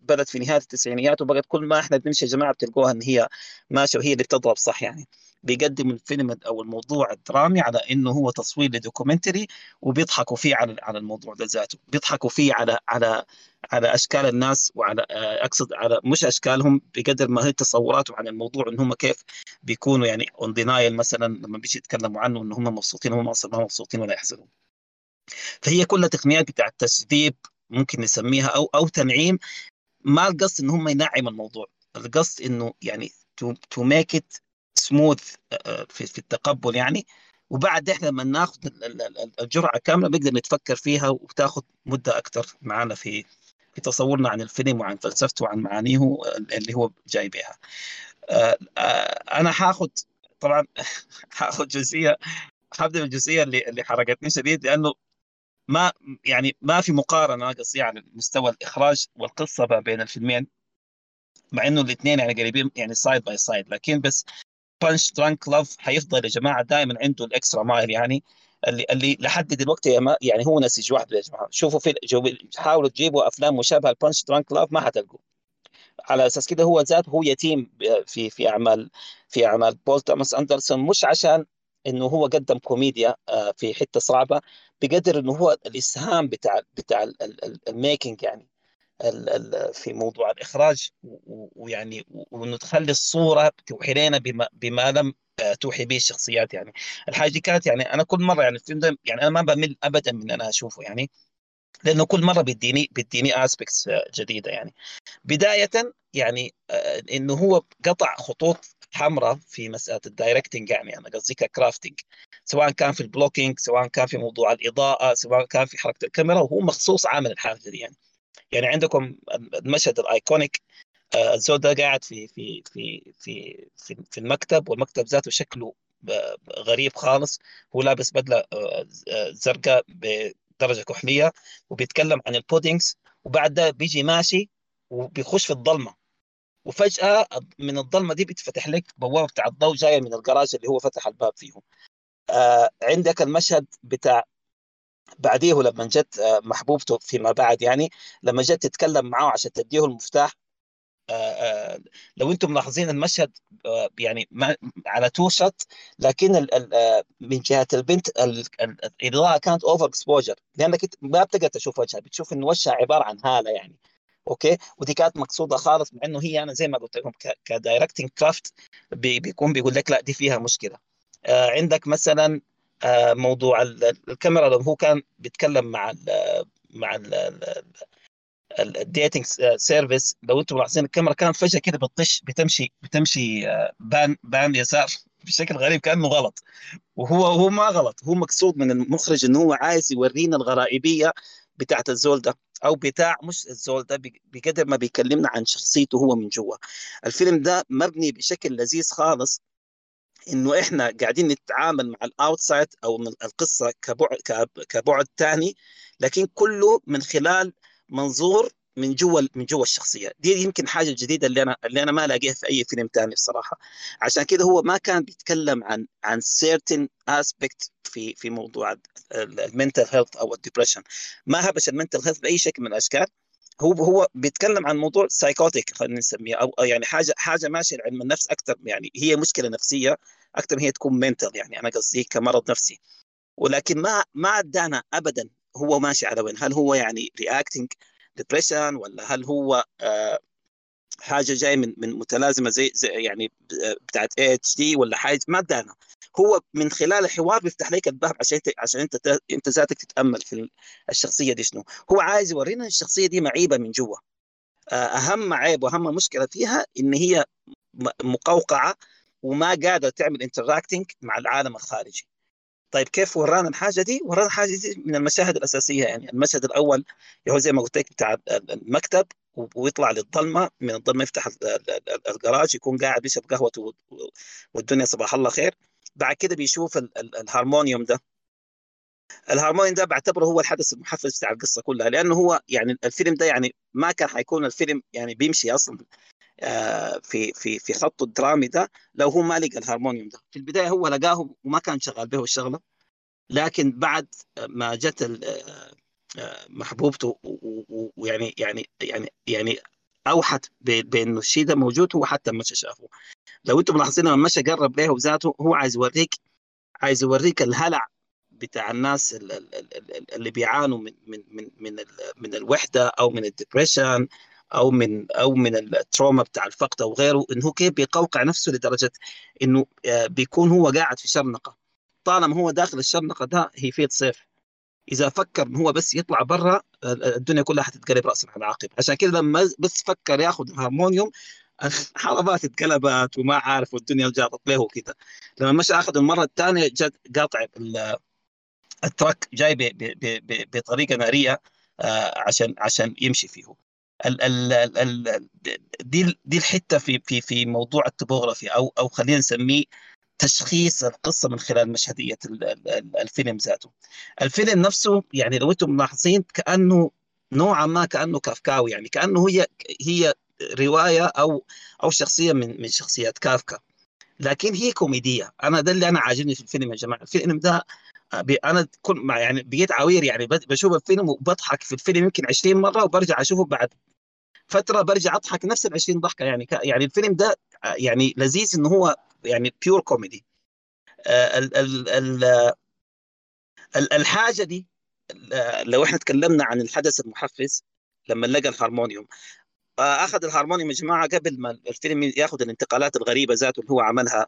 بدت في نهاية التسعينيات وبقت كل ما إحنا بنمشي يا جماعة بتلقوها إن هي ماشية وهي اللي بتضرب صح يعني. بيقدم الفيلم أو الموضوع الدرامي على إنه هو تصوير ل documentary وبيضحكوا فيه على على الموضوع ده ذاته. بيضحكوا فيه على على على أشكال الناس وعلى آه، أقصد على مش أشكالهم بقدر ما هي تصوراتهم عن الموضوع إن هم كيف بيكونوا يعني on denial مثلا لما بيجي يتكلموا عنه إن هم مبسوطين وهم أصلا ما مبسوطين ولا يحزنون. فهي كلها تقنيات بتاع التهذيب ممكن نسميها أو أو تنعيم ما القصد إن هم ينعم الموضوع. القصد إنه يعني to make it smooth في في التقبل يعني. وبعد إحنا لما ناخذ ال- ال- ال- الجرعة كاملة بنقدر نتفكر فيها وتاخذ مدة أكثر معنا في في تصورنا عن الفيلم وعن فلسفته وعن معانيه اللي هو جاي بها. آه، آه، أنا حاخذ طبعا حاخذ جزئية حبدا بالجزئيه اللي اللي حرقتني شديد لأنه ما يعني ما في مقارنة قصدي على مستوى الإخراج والقصة بين الفيلمين مع إنه الاثنين يعني قريبين يعني side by side لكن بس Punch-Drunk Love حيفضل يا جماعة دائما عنده ال extra mile يعني اللي اللي لحد دلوقتي يعني هو نسيج وحده يا جماعة. شوفوا في حاولوا تجيبوا أفلام مشابهة ل Punch-Drunk Love ما حتلقوا. على أساس كده هو ذات هو يتيم في في أعمال في أعمال بول توماس اندرسون مش عشان إنه هو قدم كوميديا آه، في حتة صعبة بقدر إنه هو الإسهام بتاع بتاع ال making يعني. في موضوع الإخراج ويعني وانه تخلي الصورة توحي لنا بما, بما لم آه، توحي به الشخصيات يعني. الحاجة دي كانت يعني أنا كل مرة يعني الفيلم ده يعني أنا ما بمل ابدا من أنا أشوفه يعني لأنه كل مرة بيديني بيديني aspects جديدة يعني. بدايه يعني آه، إنه هو قطع خطوط حمراء في مسألة ال directing يعني أنا قصدي crafting سواء كان في ال blocking سواء كان في موضوع الإضاءة سواء كان في حركة الكاميرا وهو مخصوص عامل الحاجة دي يعني. يعني عندكم المشهد ال iconic آه، الزول ده قاعد في في في في في, في المكتب والمكتب ذاته شكله ب- غريب خالص. هو لابس بدلة آه، آه، زرقاء بدرجة كحلية وبيتكلم عن البودينجز وبعد ده بيجي ماشي وبيخش في الضلمة. وفجأة من الضلمة دي بتفتح لك بوابة بتاع الضوء جاية من الجراج اللي هو فتح الباب فيه آه عندك المشهد بتاع بعديه لما جت آه، محبوبته فيما بعد يعني لما جت تتكلم معاه عشان تديه المفتاح آه، آه، لو أنتم ملاحظين المشهد يعني على two shot لكن من جهة البنت ال- ال- الإضاءة كانت over exposure لأنك ما بتقدر تشوف وجهها بتشوف انه وجهها عبارة عن هالة يعني. okay؟ ودي كانت مقصودة خالص مع إنه هي أنا زي ما قلت لكم ك directing craft بيكون بيقول لك لا دي فيها مشكلة. عندك مثلا موضوع ال- الكاميرا لو هو كان بيتكلم مع ال مع ال dating service لو أنتم ملاحظين الكاميرا كانت فجأة كده بتطش بتمشي بتمشي آه، pan pan يسار بشكل غريب كأنه غلط. وهو هو ما غلط هو مقصود من المخرج إنه هو عايز يورينا الغرائبية بتاعت الزول ده أو بتاع مش الزول ده بق- بقدر ما بيكلمنا عن شخصيته هو من جوا. الفيلم ده مبني بشكل لذيذ خالص. إنه إحنا قاعدين نتعامل مع ال outside أو من القصة كبعد كب- كبعد ثاني لكن كله من خلال منظور من جوا من جوا الشخصية. دي يمكن حاجة جديدة اللي أنا اللي أنا ما الاقيها في أي فيلم ثاني بصراحة. عشان كده هو ما كان بيتكلم عن عن certain aspect في في موضوع ال mental health أو ال depression ما هبش ال mental health بأي شكل من الأشكال. هو هو بيتكلم عن موضوع psychotic خلينا نسميه أو يعني حاجة حاجة ماشية علم النفس أكثر يعني هي مشكلة نفسية أكثر هي تكون mental يعني أنا قصدي كمرض نفسي. ولكن ما ما ادانا ابدا هو ماشي على وين. هل هو يعني reacting depression ولا هل هو آه حاجة جاي من من متلازمة زي, زي يعني بتاعت ADHD ولا حاجة؟ ما ادانا هو من خلال الحوار بيفتح لك الباب عشان عشان انت انت ذاتك تتأمل في الشخصية دي شنو. هو عايز يورينا الشخصية دي معيبة من جوا. أهم عيب وأهم مشكلة فيها إن هي مقوقعة وما قادرة تعمل interacting مع العالم الخارجي. طيب كيف ورانا الحاجة دي؟ ورانا الحاجة دي من المشاهد الأساسية يعني. المشهد الأول هو زي ما قلت لك بتاع المكتب ويطلع للظلمة. من الظلمة يفتح الجراج يكون قاعد بيشرب قهوته والدنيا صباح الله خير. بعد كده بيشوف الهارمونيوم ده. الهارمونيوم ده بعتبره هو الحدث المحفز بتاع القصة كلها لأنه هو يعني الفيلم ده يعني ما كان حيكون الفيلم يعني بيمشي أصلا آه، في في في خطه الدرامي ده لو هو ما لقى الهارمونيوم ده. في البداية هو لقاه وما كان شغال به الشغلة لكن بعد ما جت آه، آه، محبوبته ويعني يعني يعني يعني أوحت بأنه الشيء ده موجود هو حتى مشى شافه. لو أنتم ملاحظين لما مشى قرب له ذاته هو عايز يوريك عايز يوريك الهلع بتاع الناس اللي بيعانوا من من من من من الوحدة أو من ال depression أو من أو من ال trauma بتاع الفقد أو غيره انه كيف بيقوقع نفسه لدرجة إنه آه، بيكون هو قاعد في شرنقة. طالما هو داخل الشرنقة ده he feels safe إذا فكر انه هو بس يطلع برا الدنيا كلها حتتقلب راسا على عقب عشان كذا لما بس فكر ياخذ الهرمونيوم خربت اتقلبت وما عارف والدنيا جاطت له وكذا لما مشى اخذ المرة الثانية قاطع ال truck جاي بطريقة ناريه آه، عشان عشان يمشي فيه ال ال ال دي دي الحتة في في في موضوع ال topography أو أو خلينا نسميه تشخيص القصة من خلال مشهدية الفيلم ذاته. الفيلم نفسه يعني لو أنتم ملاحظين كأنه نوعا ما كأنه كافكاوي يعني كأنه هي هي رواية أو أو شخصية من من شخصيات كافكا. لكن هي كوميدية، أنا ده اللي أنا عاجبني في الفيلم يا جماعة، الفيلم ده أنا كل يعني بقيت عوير يعني بشوف الفيلم وبضحك في الفيلم يمكن 20 مرة وبرجع أشوفه بعد فترة برجع أضحك نفس ال 20 ضحكة يعني. يعني الفيلم ده يعني لذيذ انه هو يعني pure comedy ال ال ال الحاجة دي لو إحنا تكلمنا عن الحدث المحفز لما لقى الهارمونيوم. آه، أخذ الهارمونيوم يا جماعة قبل ما الفيلم ياخذ الانتقالات الغريبة ذاته اللي هو عملها.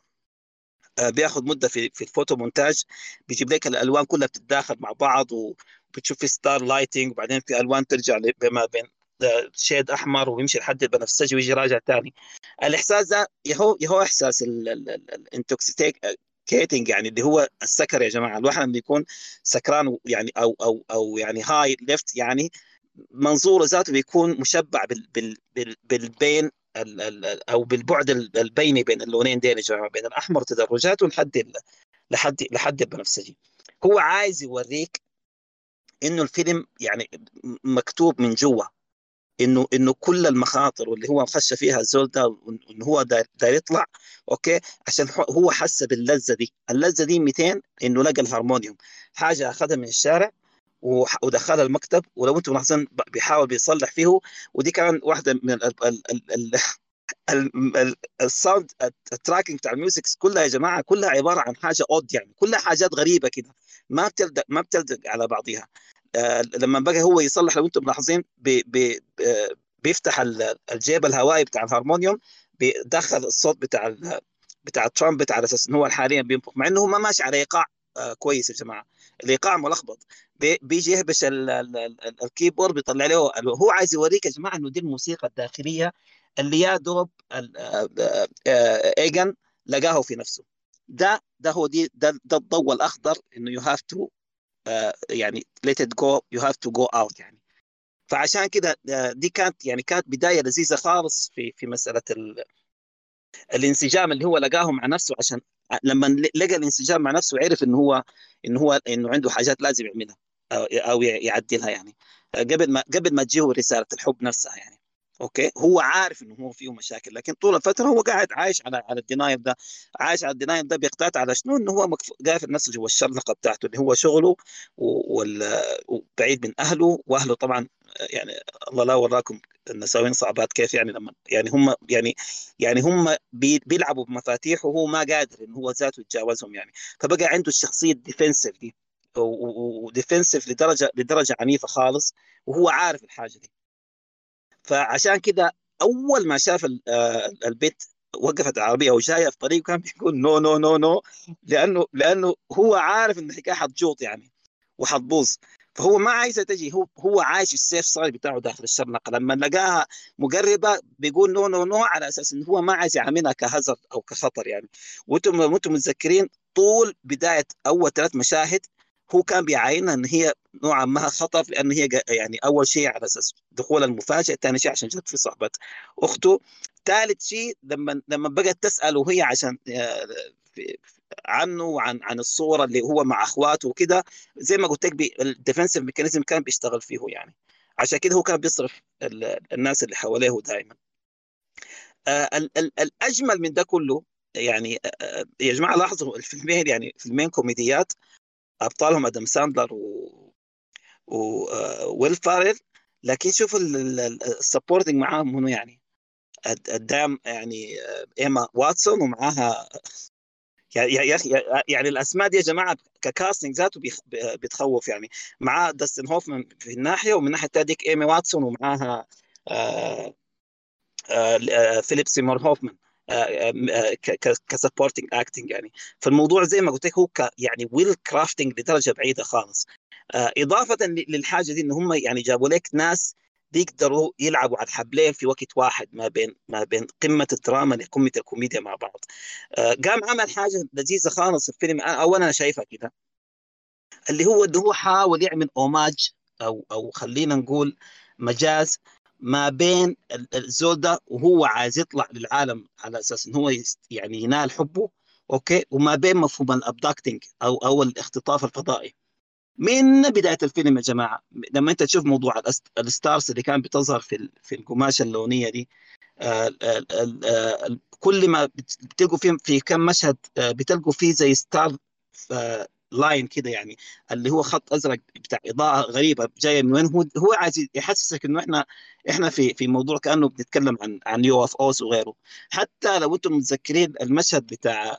آه، بياخذ مدة في في ال photo montage بيجيب لك الألوان كلها بتتداخل مع بعض وبتشوف في star lighting وبعدين في ألوان ترجع بما بين shade أحمر ويمشي لحد البنفسجي ويجي راجع ثاني الإحساس ده يهو يهو إحساس ال intoxicating يعني اللي هو السكر يا جماعة. الواحد لما يكون سكران يعني أو أو أو يعني هاي ليفت يعني منظوره ذاته بيكون مشبع بال بال بال بالبين أو بالبعد البيني بين اللونين دين يا جماعة بين الأحمر تدرجاته لحد لحد لحد البنفسجي هو عايز يوريك إنه الفيلم يعني مكتوب من جوا إنه إنه كل المخاطر واللي هو خش فيها الزول ده انه هو داير يطلع okay؟ عشان هو حس باللذة دي. اللذة دي 200 إنه لقى الهارمونيوم حاجة أخذها من الشارع ودخلها المكتب ولو أنتم ملاحظين بيحاول بيصلح فيه. ودي كان واحدة من ال sound ال tracking بتاع ال musics كلها يا جماعة كلها عبارة عن حاجة odd يعني. كلها حاجات غريبة كده ما بتلبق ما بتلبق على بعضها آه، لما بقى هو يصلح لو أنتم ملاحظين بي بي بيفتح الجيب الهوائي بتاع الهارمونيوم بيدخل الصوت بتاع بتاع الترامبت على أساس انه هو حاليا مع إنه هو ما ماشي على إيقاع. آه، كويس يا جماعة. الايقاع ملخبط بيجي يهبش ال keyboard بيطلع له هو. عايز يوريك يا جماعة إنه دي الموسيقى الداخلية اللي يا دوب آه، Egan لقاه في نفسه. ده ده هو دي ده, ده الضوء الأخضر إنه you have to يعني let it go you have to go out يعني. فعشان كده آه، دي كانت يعني كانت بداية لذيذة خالص في في مسألة ال... الانسجام اللي هو لقاه مع نفسه عشان لما لقى الانسجام مع نفسه عرف انه هو انه هو إنه عنده حاجات لازم يعملها أو, يعدلها يعني. قبل ما قبل ما تجيه رسالة الحب نفسها يعني. okay؟ هو عارف إنه هو فيه مشاكل لكن طول الفترة هو قاعد عايش على على ال denial ده عايش على ال denial ده بيقتات على شنو؟ إنه هو قافل نفسه جوا الشرنقه بتاعته اللي هو شغله وبعيد من أهله وأهله طبعا يعني الله لا وراكم النساوين صعبات كيف يعني لما يعني هم يعني يعني هم بيلعبوا بمفاتيح وهو ما قادر انه هو ذاته يتجاوزهم يعني. فبقى عنده الشخصية ال defensive دي. و defensive لدرجه لدرجة عنيفة خالص وهو عارف الحاجة دي. فعشان كده أول ما شاف آه، البت وقفت العربيه وجاية في طريقه كان بيقول no no no no لأنه لأنه هو عارف ان الحكاية حتجوط يعني وحتبوظ فهو ما عايزة تجي هو هو عايش safe side بتاعه داخل الشرنقه لما لقاها مقربة بيقول no no no على أساس انه هو ما عايز يعاملها ك hazard أو كخطر يعني. وأنتم وأنتم متذكرين طول بداية أول ثلاث مشاهد هو كان بيعاينها إن هي نوعا ما خطر لأن هي يعني أول شيء على أساس دخول المفاجئ ثاني شيء عشان جت في صحبة أخته. ثالث شيء لما لما بقت تساله هي عشان آه، عنه وعن عن الصورة اللي هو مع أخواته وكده. زي ما قلت لك ال defensive mechanism كان بيشتغل فيه يعني. عشان كده هو كان بيصرف الناس اللي حواليه دائما آه الأجمل من ده كله يعني آه يا جماعة لاحظوا الفيلمين يعني فيلمين كوميديات أبطالهم أدم ساندلر و وويل آه فارل لكن شوف ال supporting معاهم منو يعني. قدام يعني آه، إيما واتسون ومعاها يا أخي يعني الأسماء دي يا جماعة ك casting ذاته بتخوف يعني. معاه داستن هوفمان في الناحية ومن الناحيه الثانية ديك إيمي واتسون ومعاها آه آه آه فيليب سيمور هوفمان ك supporting acting يعني. فالموضوع زي ما قلت لك هو يعني well crafting لدرجة بعيدة خالص. إضافة للحاجة دي إن هم يعني جابوا لك ناس بيقدروا يلعبوا على الحبلين في وقت واحد ما بين ما بين قمة الدراما لقمه الكوميديا مع بعض. آه، قام عمل حاجة لذيذة خالص في الفيلم. أو أنا شايفها كده. اللي هو انه هو حاول يعمل homage أو أو خلينا نقول مجاز ما بين الزول ده وهو عايز يطلع للعالم على أساس انه هو يعني ينال حبه أوكي؟ وما بين مفهوم ال abducting أو أو الاختطاف الفضائي. من بداية الفيلم يا جماعة لما أنت تشوف موضوع ال stars اللي كان بتظهر في في القماشة اللونية دي آه، كل ما بتلقوا فيه في كم مشهد آه، بتلقوا فيه زي star line كده يعني اللي هو خط أزرق بتاع إضاءة غريبة جاية من وين هو هو عايز يحسسك إنه إحنا إحنا في في موضوع كأنه بنتكلم عن عن UFOs وغيره. حتى لو أنتم متذكرين المشهد بتاع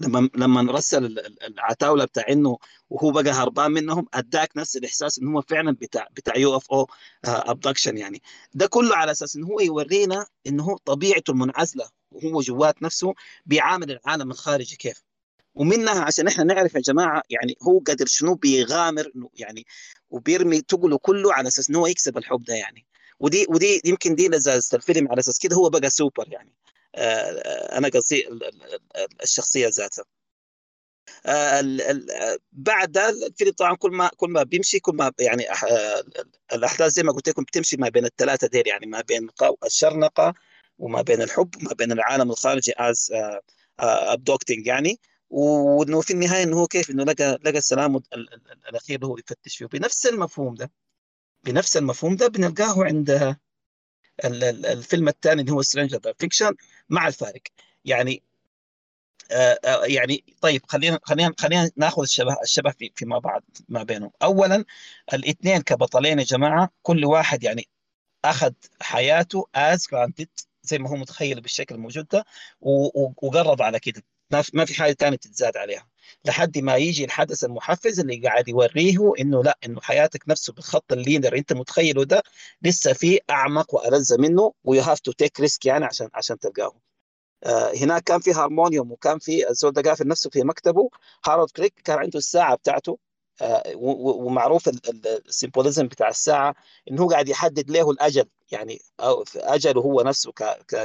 لما لما رسلوا العتاولة بتاع إنه وهو بقى هربان منهم أداك نفس الإحساس انه هو فعلا بتاع بتاع UFO abduction يعني. ده كله على أساس انه هو يورينا انه هو طبيعته المنعزلة وهو جوات نفسه بيعامل العالم الخارجي كيف. ومنها عشان إحنا نعرف يا جماعة يعني هو قدر شنو بيغامر يعني وبيرمي ثقله كله على أساس انه هو يكسب الحب ده يعني. ودي ودي يمكن دي لذاذة الفيلم على أساس كده هو بقى سوبر يعني. آه، أنا قصدي الشخصية ذاتها. آه، بعد الفيلم طبعا كل ما كل ما بيمشي كل ما يعني آه، الأحداث زي ما قلت لكم بتمشي ما بين الثلاثة ديل يعني ما بين الشرنقة وما بين الحب وما بين العالم الخارجي as abducting يعني. وإنه في النهاية إنه هو كيف إنه لقى لقى السلام الأخير اللي هو يفتش فيه. بنفس المفهوم ده بنفس المفهوم ده بنلقاه عند الفيلم الثاني اللي هو سترينجر فيكشن مع الفارق. يعني آه، آه، يعني طيب خلينا خلينا خلينا ناخذ الشبه الشبه في فيما بعد ما بينهم. اولا الاثنين كبطلين يا جماعة كل واحد يعني أخذ حياته as granted زي ما هو متخيل بالشكل الموجود ده وقرب على كده. ما في حاجة ثانية تتزاد عليها. لحد ما يجي الحدث المحفز اللي قاعد يوريه إنه لا إنه حياتك نفسه بالخط ال linear إنت متخيله ده لسه في أعمق وألذ منه و you have to take risk يعني عشان عشان تلقاه. آه هناك كان في هارمونيوم وكان في الزول ده قافل نفسه في مكتبه هارولد كريك كان عنده الساعة بتاعته آه ومعروف ال symbolism بتاع الساعة انه هو قاعد يحدد له الأجل يعني أجله هو نفسه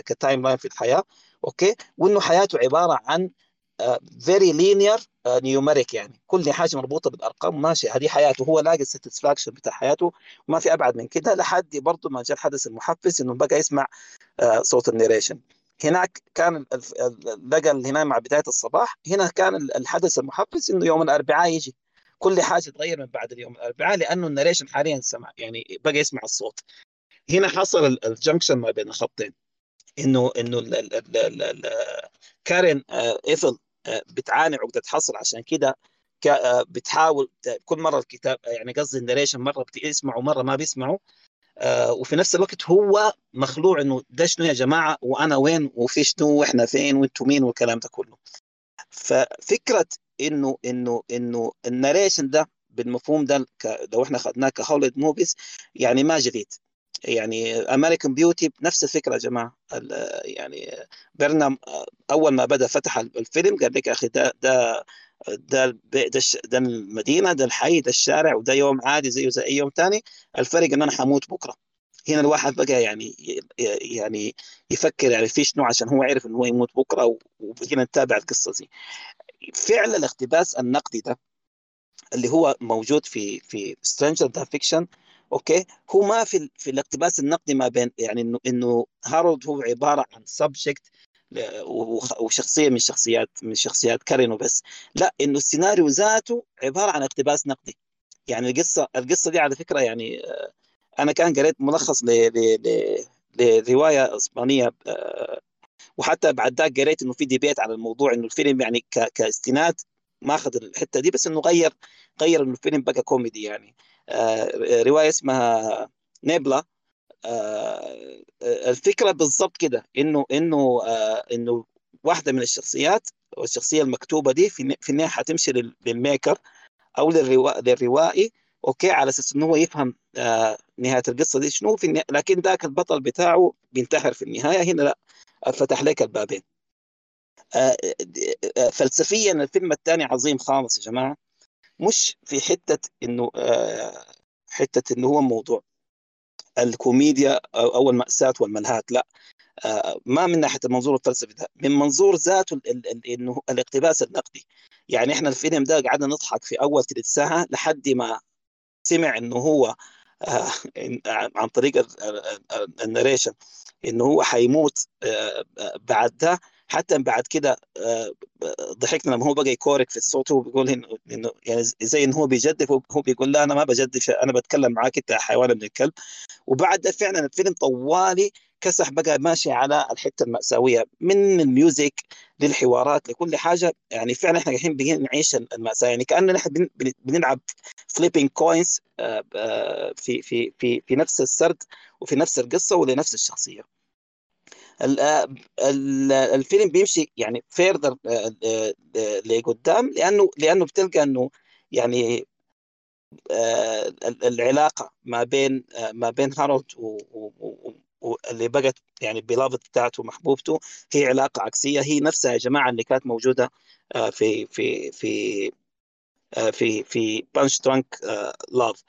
ك timeline في الحياة أوكي؟ وإنه حياته عبارة عن very linear numeric يعني. كل حاجة مربوطة بالأرقام ماشي هذه حياته. هو لاقي ال satisfaction بتاع حياته. وما في أبعد من كده لحد برضه ما جاء الحدث المحفز إنه بقى يسمع uh, صوت ال narration هناك كان لقى هنا مع بداية الصباح. هنا كان الحدث المحفز إنه يوم الأربعاء يجي. كل حاجة تغير من بعد اليوم الأربعاء لأنه ال narration حاليا سمع يعني بقى يسمع الصوت. هنا حصل ال junction ما بين الخطين. انه إنه كارين ايفل آه، بتعاني عقدة حصر. عشان كده بتحاول كل مرة الكتاب يعني قصدي ال narration مرة بيسمعوا مره ما بيسمعوا آه، وفي نفس الوقت هو مخلوع إنه ده شنو يا جماعة؟ وأنا وين؟ وفي شنو؟ وإحنا فين؟ وأنتم مين؟ والكلام ده كله. ففكرة إنه إنه إنه ال narration ده بالمفهوم ده لو إحنا اخذناه ك Hollywood movies يعني ما جديد. يعني American Beauty نفس الفكرة يا جماعة. يعني برنام أول ما بدأ فتح الفيلم قال لك أخي ده ده ده ده, ده المدينة ده الحي ده الشارع وده يوم عادي زيه زي أي يوم تاني. الفرق إن أنا حموت بكرة. هنا الواحد بقى يعني يعني يفكر يعني في شنو عشان هو عرف انه هو يموت بكرة وبقينا نتابع القصة دي. فعل الاقتباس النقدي ده اللي هو موجود في في Stranger Than Fiction أوكي؟ هو ما في في الاقتباس النقدي ما بين يعني إنه إنه هارولد هو عبارة عن subject وشخصية من شخصيات من شخصيات كارين وبس لا إنه السيناريو ذاته عبارة عن اقتباس نقدي. يعني القصة القصة دي على فكرة يعني آه، أنا كان قريت ملخص لرواية إسبانية آه، وحتى بعد ذاك قريت إنه في debate على الموضوع إنه الفيلم يعني كاستناد ما اخذ الحتة دي بس إنه غير غير إنه الفيلم بقى كوميدي يعني. آه، رواية اسمها نيبلا آه، الفكرة بالضبط كده إنه إنه آه، إنه واحدة من الشخصيات والشخصية المكتوبة دي في النهاية حتمشي لل- للميكر أو للروا... للروائي. أوكي على أساس إنه هو يفهم آه نهاية القصة دي شنو في النهاية لكن ذاك البطل بتاعه بينتحر في النهاية. هنا لا فتح لك البابين. آه آه فلسفيا الفيلم الثاني عظيم خالص يا جماعة. مش في حتة إنه آه حتة إنه هو موضوع الكوميديا أو الماساه والملهات لا آه، ما من ناحية المنظور الفلسفي ده من منظور ذاته إنه الاقتباس النقدي. يعني إحنا الفيلم ده قعدنا نضحك في أول ثلث ساعة لحد ما سمع إنه هو آه، عن طريق ال- ال- ال- النريشن إنه هو حيموت بعد ده حتى بعد كده آه، ضحكنا لما هو بقى يكورك في الصوت هو بيقول إنه يعني زي انه هو بيجدف هو بيقول لا أنا ما بجدف أنا بتكلم معاك أنت حيوان ابن الكلب. وبعد ده فعلا الفيلم طوالي كسح بقى ماشي على الحتة المأساوية من ال music للحوارات لكل حاجة. يعني فعلا إحنا الحين بقينا نعيش المأساة. يعني بن- بن- بنلعب flipping coins في في في في نفس السرد وفي نفس القصة ولنفس الشخصية. ال- آه، ال- الفيلم بيمشي يعني further لقدام لأنه لأنه بتلقى إنه يعني آه، ال- العلاقة ما بين آه، ما بين هارولد واللي بقت يعني beloved بتاعته محبوبته هي علاقة عكسية. هي نفسها يا جماعة اللي كانت موجودة آه، في في في آه، في في Punch-Drunk Love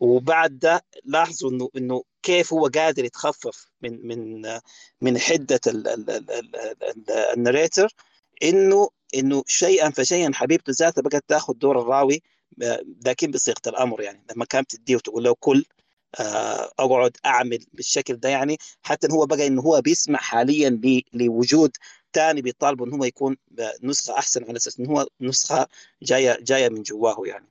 وبعد ده لاحظوا إنه إنه كيف هو قادر يتخفف من من آه، من حدة ال- ال- ال- ال- ال- ال narrator؟ إنه إنه شيئا فشيئا حبيبته ذاتها بقت تأخذ دور الراوي آه، لكن بصيغة الأمر يعني. لما كانت تديه وتقول له كل آه، أقعد أعمل بالشكل ده يعني حتى هو بقى إنه هو بيسمع حاليا لوجود ثاني بيطالبوا انه هو يكون نسخة أحسن على أساس انه هو نسخة جاية جاية من جواه يعني.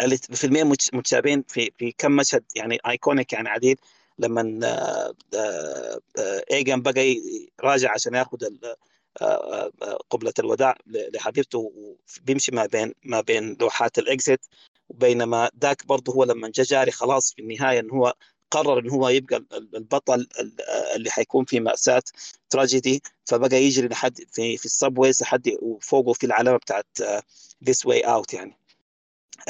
الفيلمين متش- متشابهين في في كم مشهد يعني iconic يعني عديد. لما آه، آه، آه، إيغان بقى راجع عشان ياخذ آه، آه، قبلة الوداع لحبيبته بيمشي ما بين ما بين لوحات ال exit. بينما ذاك برضه هو لما جا جاري خلاص في النهاية انه هو قرر انه هو يبقى ال- البطل ال- اللي حيكون في مأساة تراجيدي فبقى يجري لحد في في ال subways لحد وفوقه في العلامة بتاعت this way out يعني.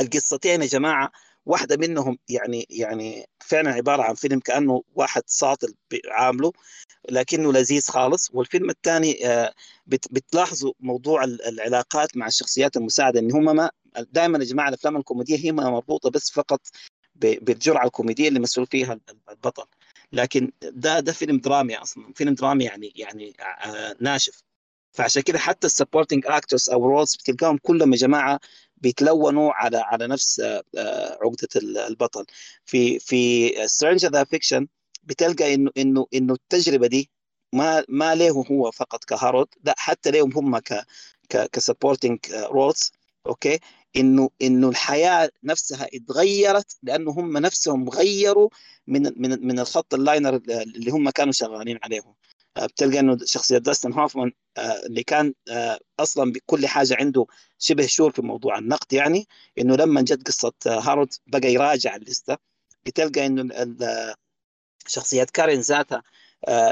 القصتين يا جماعة واحدة منهم يعني يعني فعلا عبارة عن فيلم كأنه واحد ساطل عامله لكنه لذيذ خالص. والفيلم الثاني آه، بت- بتلاحظوا موضوع ال- العلاقات مع الشخصيات المساعدة إن هم ما دائما يا جماعة الأفلام الكوميدية هي مربوطة بس فقط بالجرعة الكوميدية اللي مسؤول فيها ال- البطل. لكن ده ده فيلم درامي أصلا فيلم درامي يعني يعني آه، ناشف. فعشان كده حتى ال supporting actors أو roles بتلقاهم كلهم يا جماعة بيتلونوا على على نفس آه، آه، عقدة ال- البطل. في في Stranger Than Fiction بتلقى إنه إنه إنه التجربة دي ما ما له هو فقط كهارولد لا حتى لهم هم ك ك supporting roles okay؟ إنه إنه الحياة نفسها اتغيرت لأنه هم نفسهم غيروا من من من الخط ال linear اللي هم كانوا شغالين عليه آه، بتلقى إنه شخصية داستن هوفمان آه، اللي كان آه، أصلا بكل حاجة عنده شبه sure في موضوع النقد يعني إنه لما جت قصة آه، هارولد بقى يراجع الليستة بتلقى إنه شخصية كارين ذاتها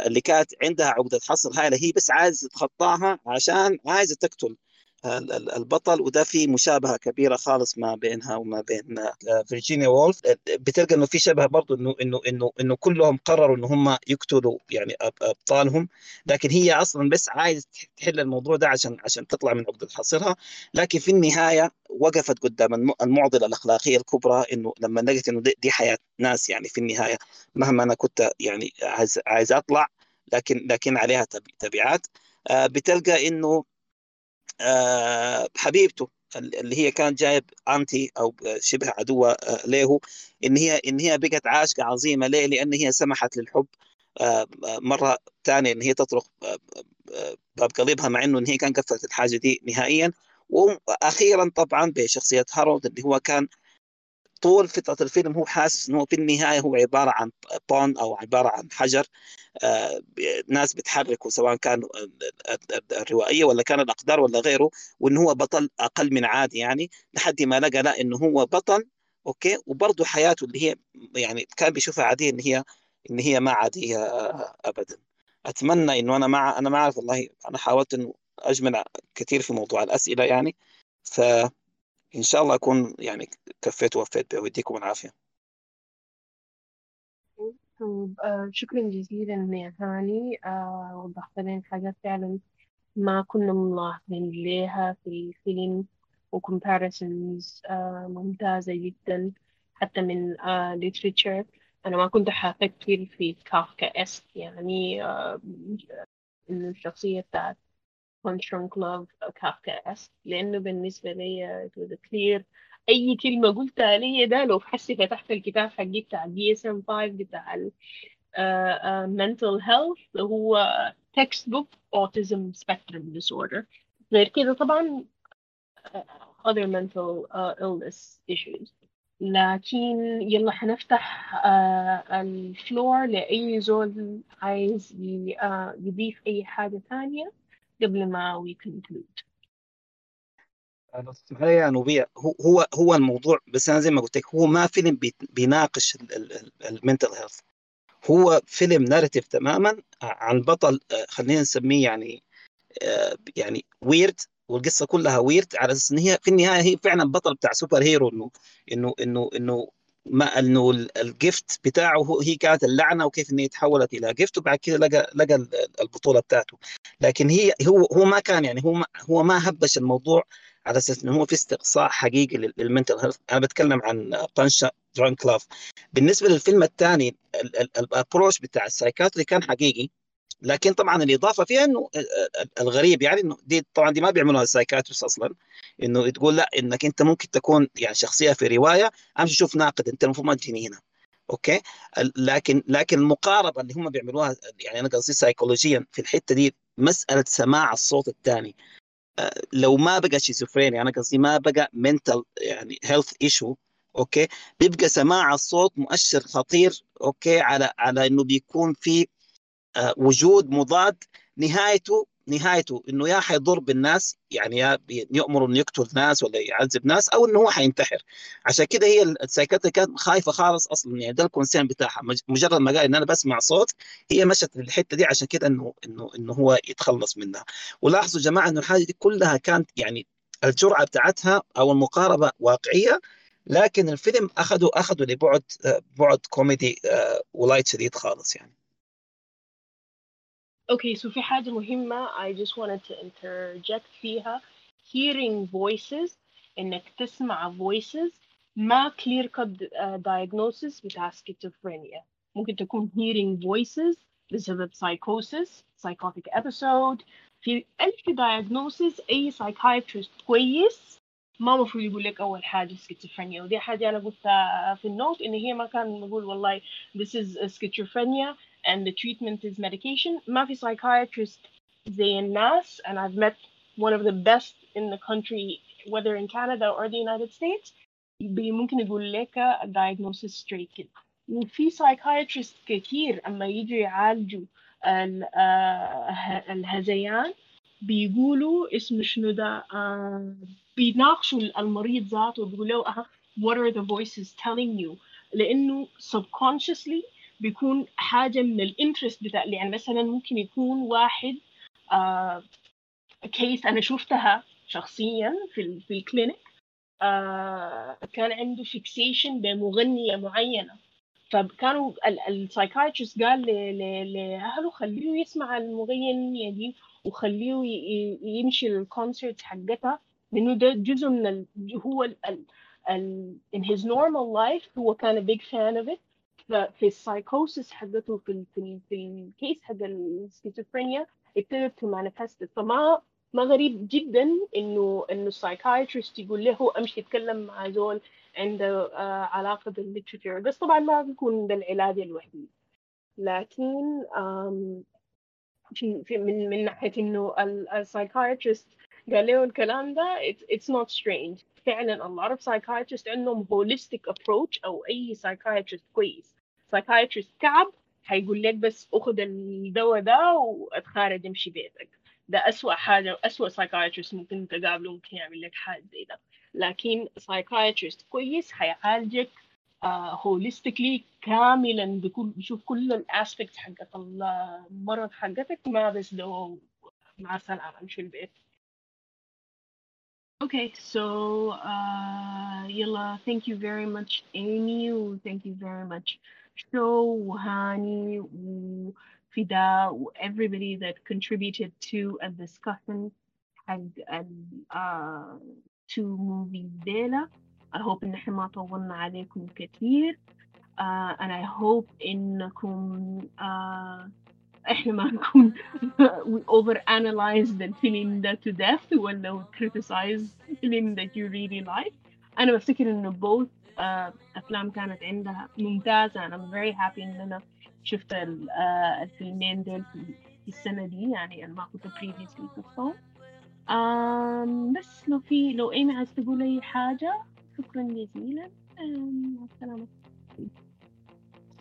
اللي كانت عندها عقدة حصر هائله هي بس عايزة تتخطاها عشان عايزة تقتل. البطل وده في مشابهة كبيرة خالص ما بينها وما بين آه، فيرجينيا وولف. بتلقى إنه في شبه برضه إنه إنه إنه إنه كلهم قرروا إنه هم يقتلوا يعني أبطالهم. لكن هي أصلا بس عايز تحل الموضوع ده عشان عشان تطلع من عقدة حصرها لكن في النهاية وقفت قدام المعضلة الأخلاقية الكبرى إنه لما لقيت إنه دي حياة ناس يعني في النهاية مهما أنا كنت يعني عايز عايز أطلع لكن لكن عليها تبعات. آه، بتلقى إنه آه، حبيبته اللي هي كانت جايب أنتي أو شبه عدوة آه، له إن هي إن هي بقت عاشقة عظيمة ليه؟ لأن هي سمحت للحب آه، مرة ثانية إن هي تطرق باب قلبها مع إنه إن هي كان قفلت الحاجة دي نهائيا وأخيرا طبعا بشخصية هارولد اللي هو كان طول فترة الفيلم هو حاسس إنه في النهاية هو عبارة عن بون أو عبارة عن حجر آه، ناس بتحركه سواء كان الروائية ولا كان الأقدار ولا غيره وإنه هو بطل أقل من عادي يعني لحد ما لقى لا إنه هو بطل okay؟ وبرضه حياته اللي هي يعني كان بيشوفها عادية إن هي إن هي ما عادية آه، ابدا. أتمنى إنه أنا مع أنا ما أعرف والله أنا حاولت إنه اجمع كثير في موضوع الأسئلة يعني فان شاء الله أكون يعني كفيت ووفيت ويديكم العافية. طيب آه شكرا جزيلا يا هاني. آه وضحت لنا حاجات فعلا ما كنا ملاحظين ليها في الفيلم و comparisons آه ممتازة جدا حتى من آه literature. أنا ما كنت حأفكر في Kafkaesque يعني آه إنه الشخصية بتاعت لوف Kafkaesque لأنه بالنسبة لي it clear أي كلمة قلتها لي ده لو حسي فتحت الكتاب حقي بتاع DSM 5 بتاع mental health هو text book autism spectrum disorder. غير كده طبعا other mental uh, illness issues. لكن يلا حنفتح uh, ال floor لأي زول عايز يضيف أي حاجة ثانية قبل ما conclude. بس يا نوبيا هو هو هو الموضوع بس أنا زي ما قلت لك هو ما فيلم بيناقش ال mental health هو فيلم narrative تماما عن بطل خلينا نسميه يعني يعني weird والقصة كلها weird على أساس إن هي في النهاية هي فعلا بطل بتاع superhero انه انه انه إنه ما إنه ال gift بتاعه هي كانت اللعنة وكيف انها تحولت إلى gift وبعد كده لقى لقى البطولة بتاعته. لكن هي هو هو ما كان يعني هو ما هو ما هبش الموضوع على أساس إنه هو في استقصاء حقيقي لل mental health أنا بتكلم عن Punch-Drunk Love بالنسبة للفيلم الثاني ال approach بتاع ال psychiatry كان حقيقي. لكن طبعا الإضافة فيها إنه الغريب يعني إنه دي طبعا دي ما بيعملوها ال psychiatrist أصلا إنه تقول لا إنك أنت ممكن تكون يعني شخصية في رواية أمشي شوف ناقد أنت المفروض ما تجيني هنا. okay؟ لكن لكن المقاربة اللي هم بيعملوها يعني أنا قصدي سايكولوجيا في الحتة دي مسألة سماع الصوت الثاني. لو ما بقى شيزوفرينيا أنا قصدي ما بقى mental يعني health issue okay؟ بيبقى سماع الصوت مؤشر خطير okay؟ على على إنه بيكون في آه، وجود مضاد نهايته نهايته إنه يا حيضر بالناس يعني يا يأمر إنه يقتل ناس ولا يعذب ناس أو إنه هو حينتحر. عشان كده هي ال psychiatry كانت خايفة خالص أصلا يعني ده ال concern بتاعها. مجرد ما قال إن أنا بسمع صوت هي مشت للحته دي عشان كده إنه إنه إنه هو يتخلص منها. ولاحظوا يا جماعة إنه الحاجة دي كلها كانت يعني الجرعه بتاعتها أو المقاربة واقعية لكن الفيلم اخذوا اخذوا لبعد بعد كوميدي آه، ولايت شديد خالص يعني. Okay, so في حاجة مهمة I just wanted to interject فيها hearing voices إنك تسمع voices ما clear cut uh, diagnosis بتاع schizophrenia ممكن تكون hearing voices بسبب psychosis psychotic episode في ألف diagnosis أي psychiatrist كويس ما مفروض يقول لك أول حاجة schizophrenia ودي حاجة أنا قلتها في النوت إن هي ما كان نقول والله this is schizophrenia and the treatment is medication ما في psychiatrist زي الناس and I've met one of the best in the country whether in Canada or the United States ممكن يقول لك diagnosis straight كده وفي psychiatrist كتير أما يجوا يعالجوا الهذيان بيقولوا اسم شنو ده بيناقشوا المريض ذاته بيقولوا له what are the voices telling you لأنه subconsciously بيكون حاجة من ال interest بتاع يعني مثلا ممكن يكون واحد case أنا شفتها شخصيا في في ال clinic آه كان عنده fixation بمغنية معينة فكانوا ال psychiatrist قال لأهله خليه يسمع المغنية دي وخليه يمشي لل concert حقتها لأنه ده جزء من. هو. ال... in his normal life هو كان a big fan of it ففي السايكوسيس حقته في. في. في ال case حق السكيزوفرينيا ابتدت to manifest فما ما غريب جدا إنه إنه ال psychiatrist يقول له أمشي اتكلم مع زول عنده آه علاقة بال literature بس طبعا ما بيكون ده العلاج الوحيد لكن في, في من من ناحية إنه ال psychiatrist قال له الكلام ده it's not strange. فعلا a lot of psychiatrists عندهم holistic approach أو أي psychiatrist كويس. psychiatrist كعب هيقول لك بس أخذ الدواء ده وأتخارج امشي بيتك. ده أسوأ حاجة أسوأ psychiatrist ممكن تقابله ممكن يعمل لك حاجة زي ده. لكن psychiatrist كويس هيعالجك uh, holistically كاملا بكل بيشوف كل الاسبكتس حقت المرض حقتك ما بس دواء مع السلامة امشي البيت. Okay, so uh, Yilla, thank you very much, Amy, thank you very much, Sho, Hani, Fida, everybody that contributed to a discussion and, and uh, to movie ديلا. I hope إن إحنا ما طولنا عليكم كثير. Uh, and I hope إنكم uh, إحنا ما نكون we over analyze the film that to death ولا we criticize film that you really like. أنا بفتكر إنه both uh, أفلام كانت عندها ممتازة. أنا I'm very happy إن أنا شفت ال, uh, الفيلمين دول في السنة دي. يعني أنا ما كنت previously شفتهم um, بس لو في لو أيمي عايز تقول أي حاجة شكرا جزيلا. مع السلامة.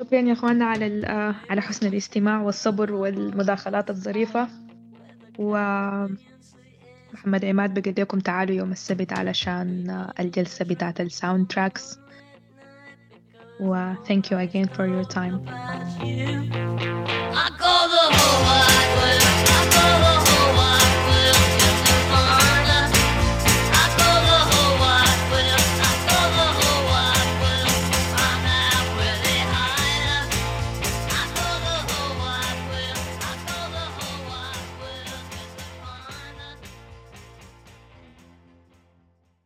شكرا يا اخوانا على آه، على حسن الاستماع والصبر والمداخلات الظريفة. و محمد عماد بقول لكم تعالوا يوم السبت علشان آه، الجلسة بتاعة ال soundtracks و thank you again for your time.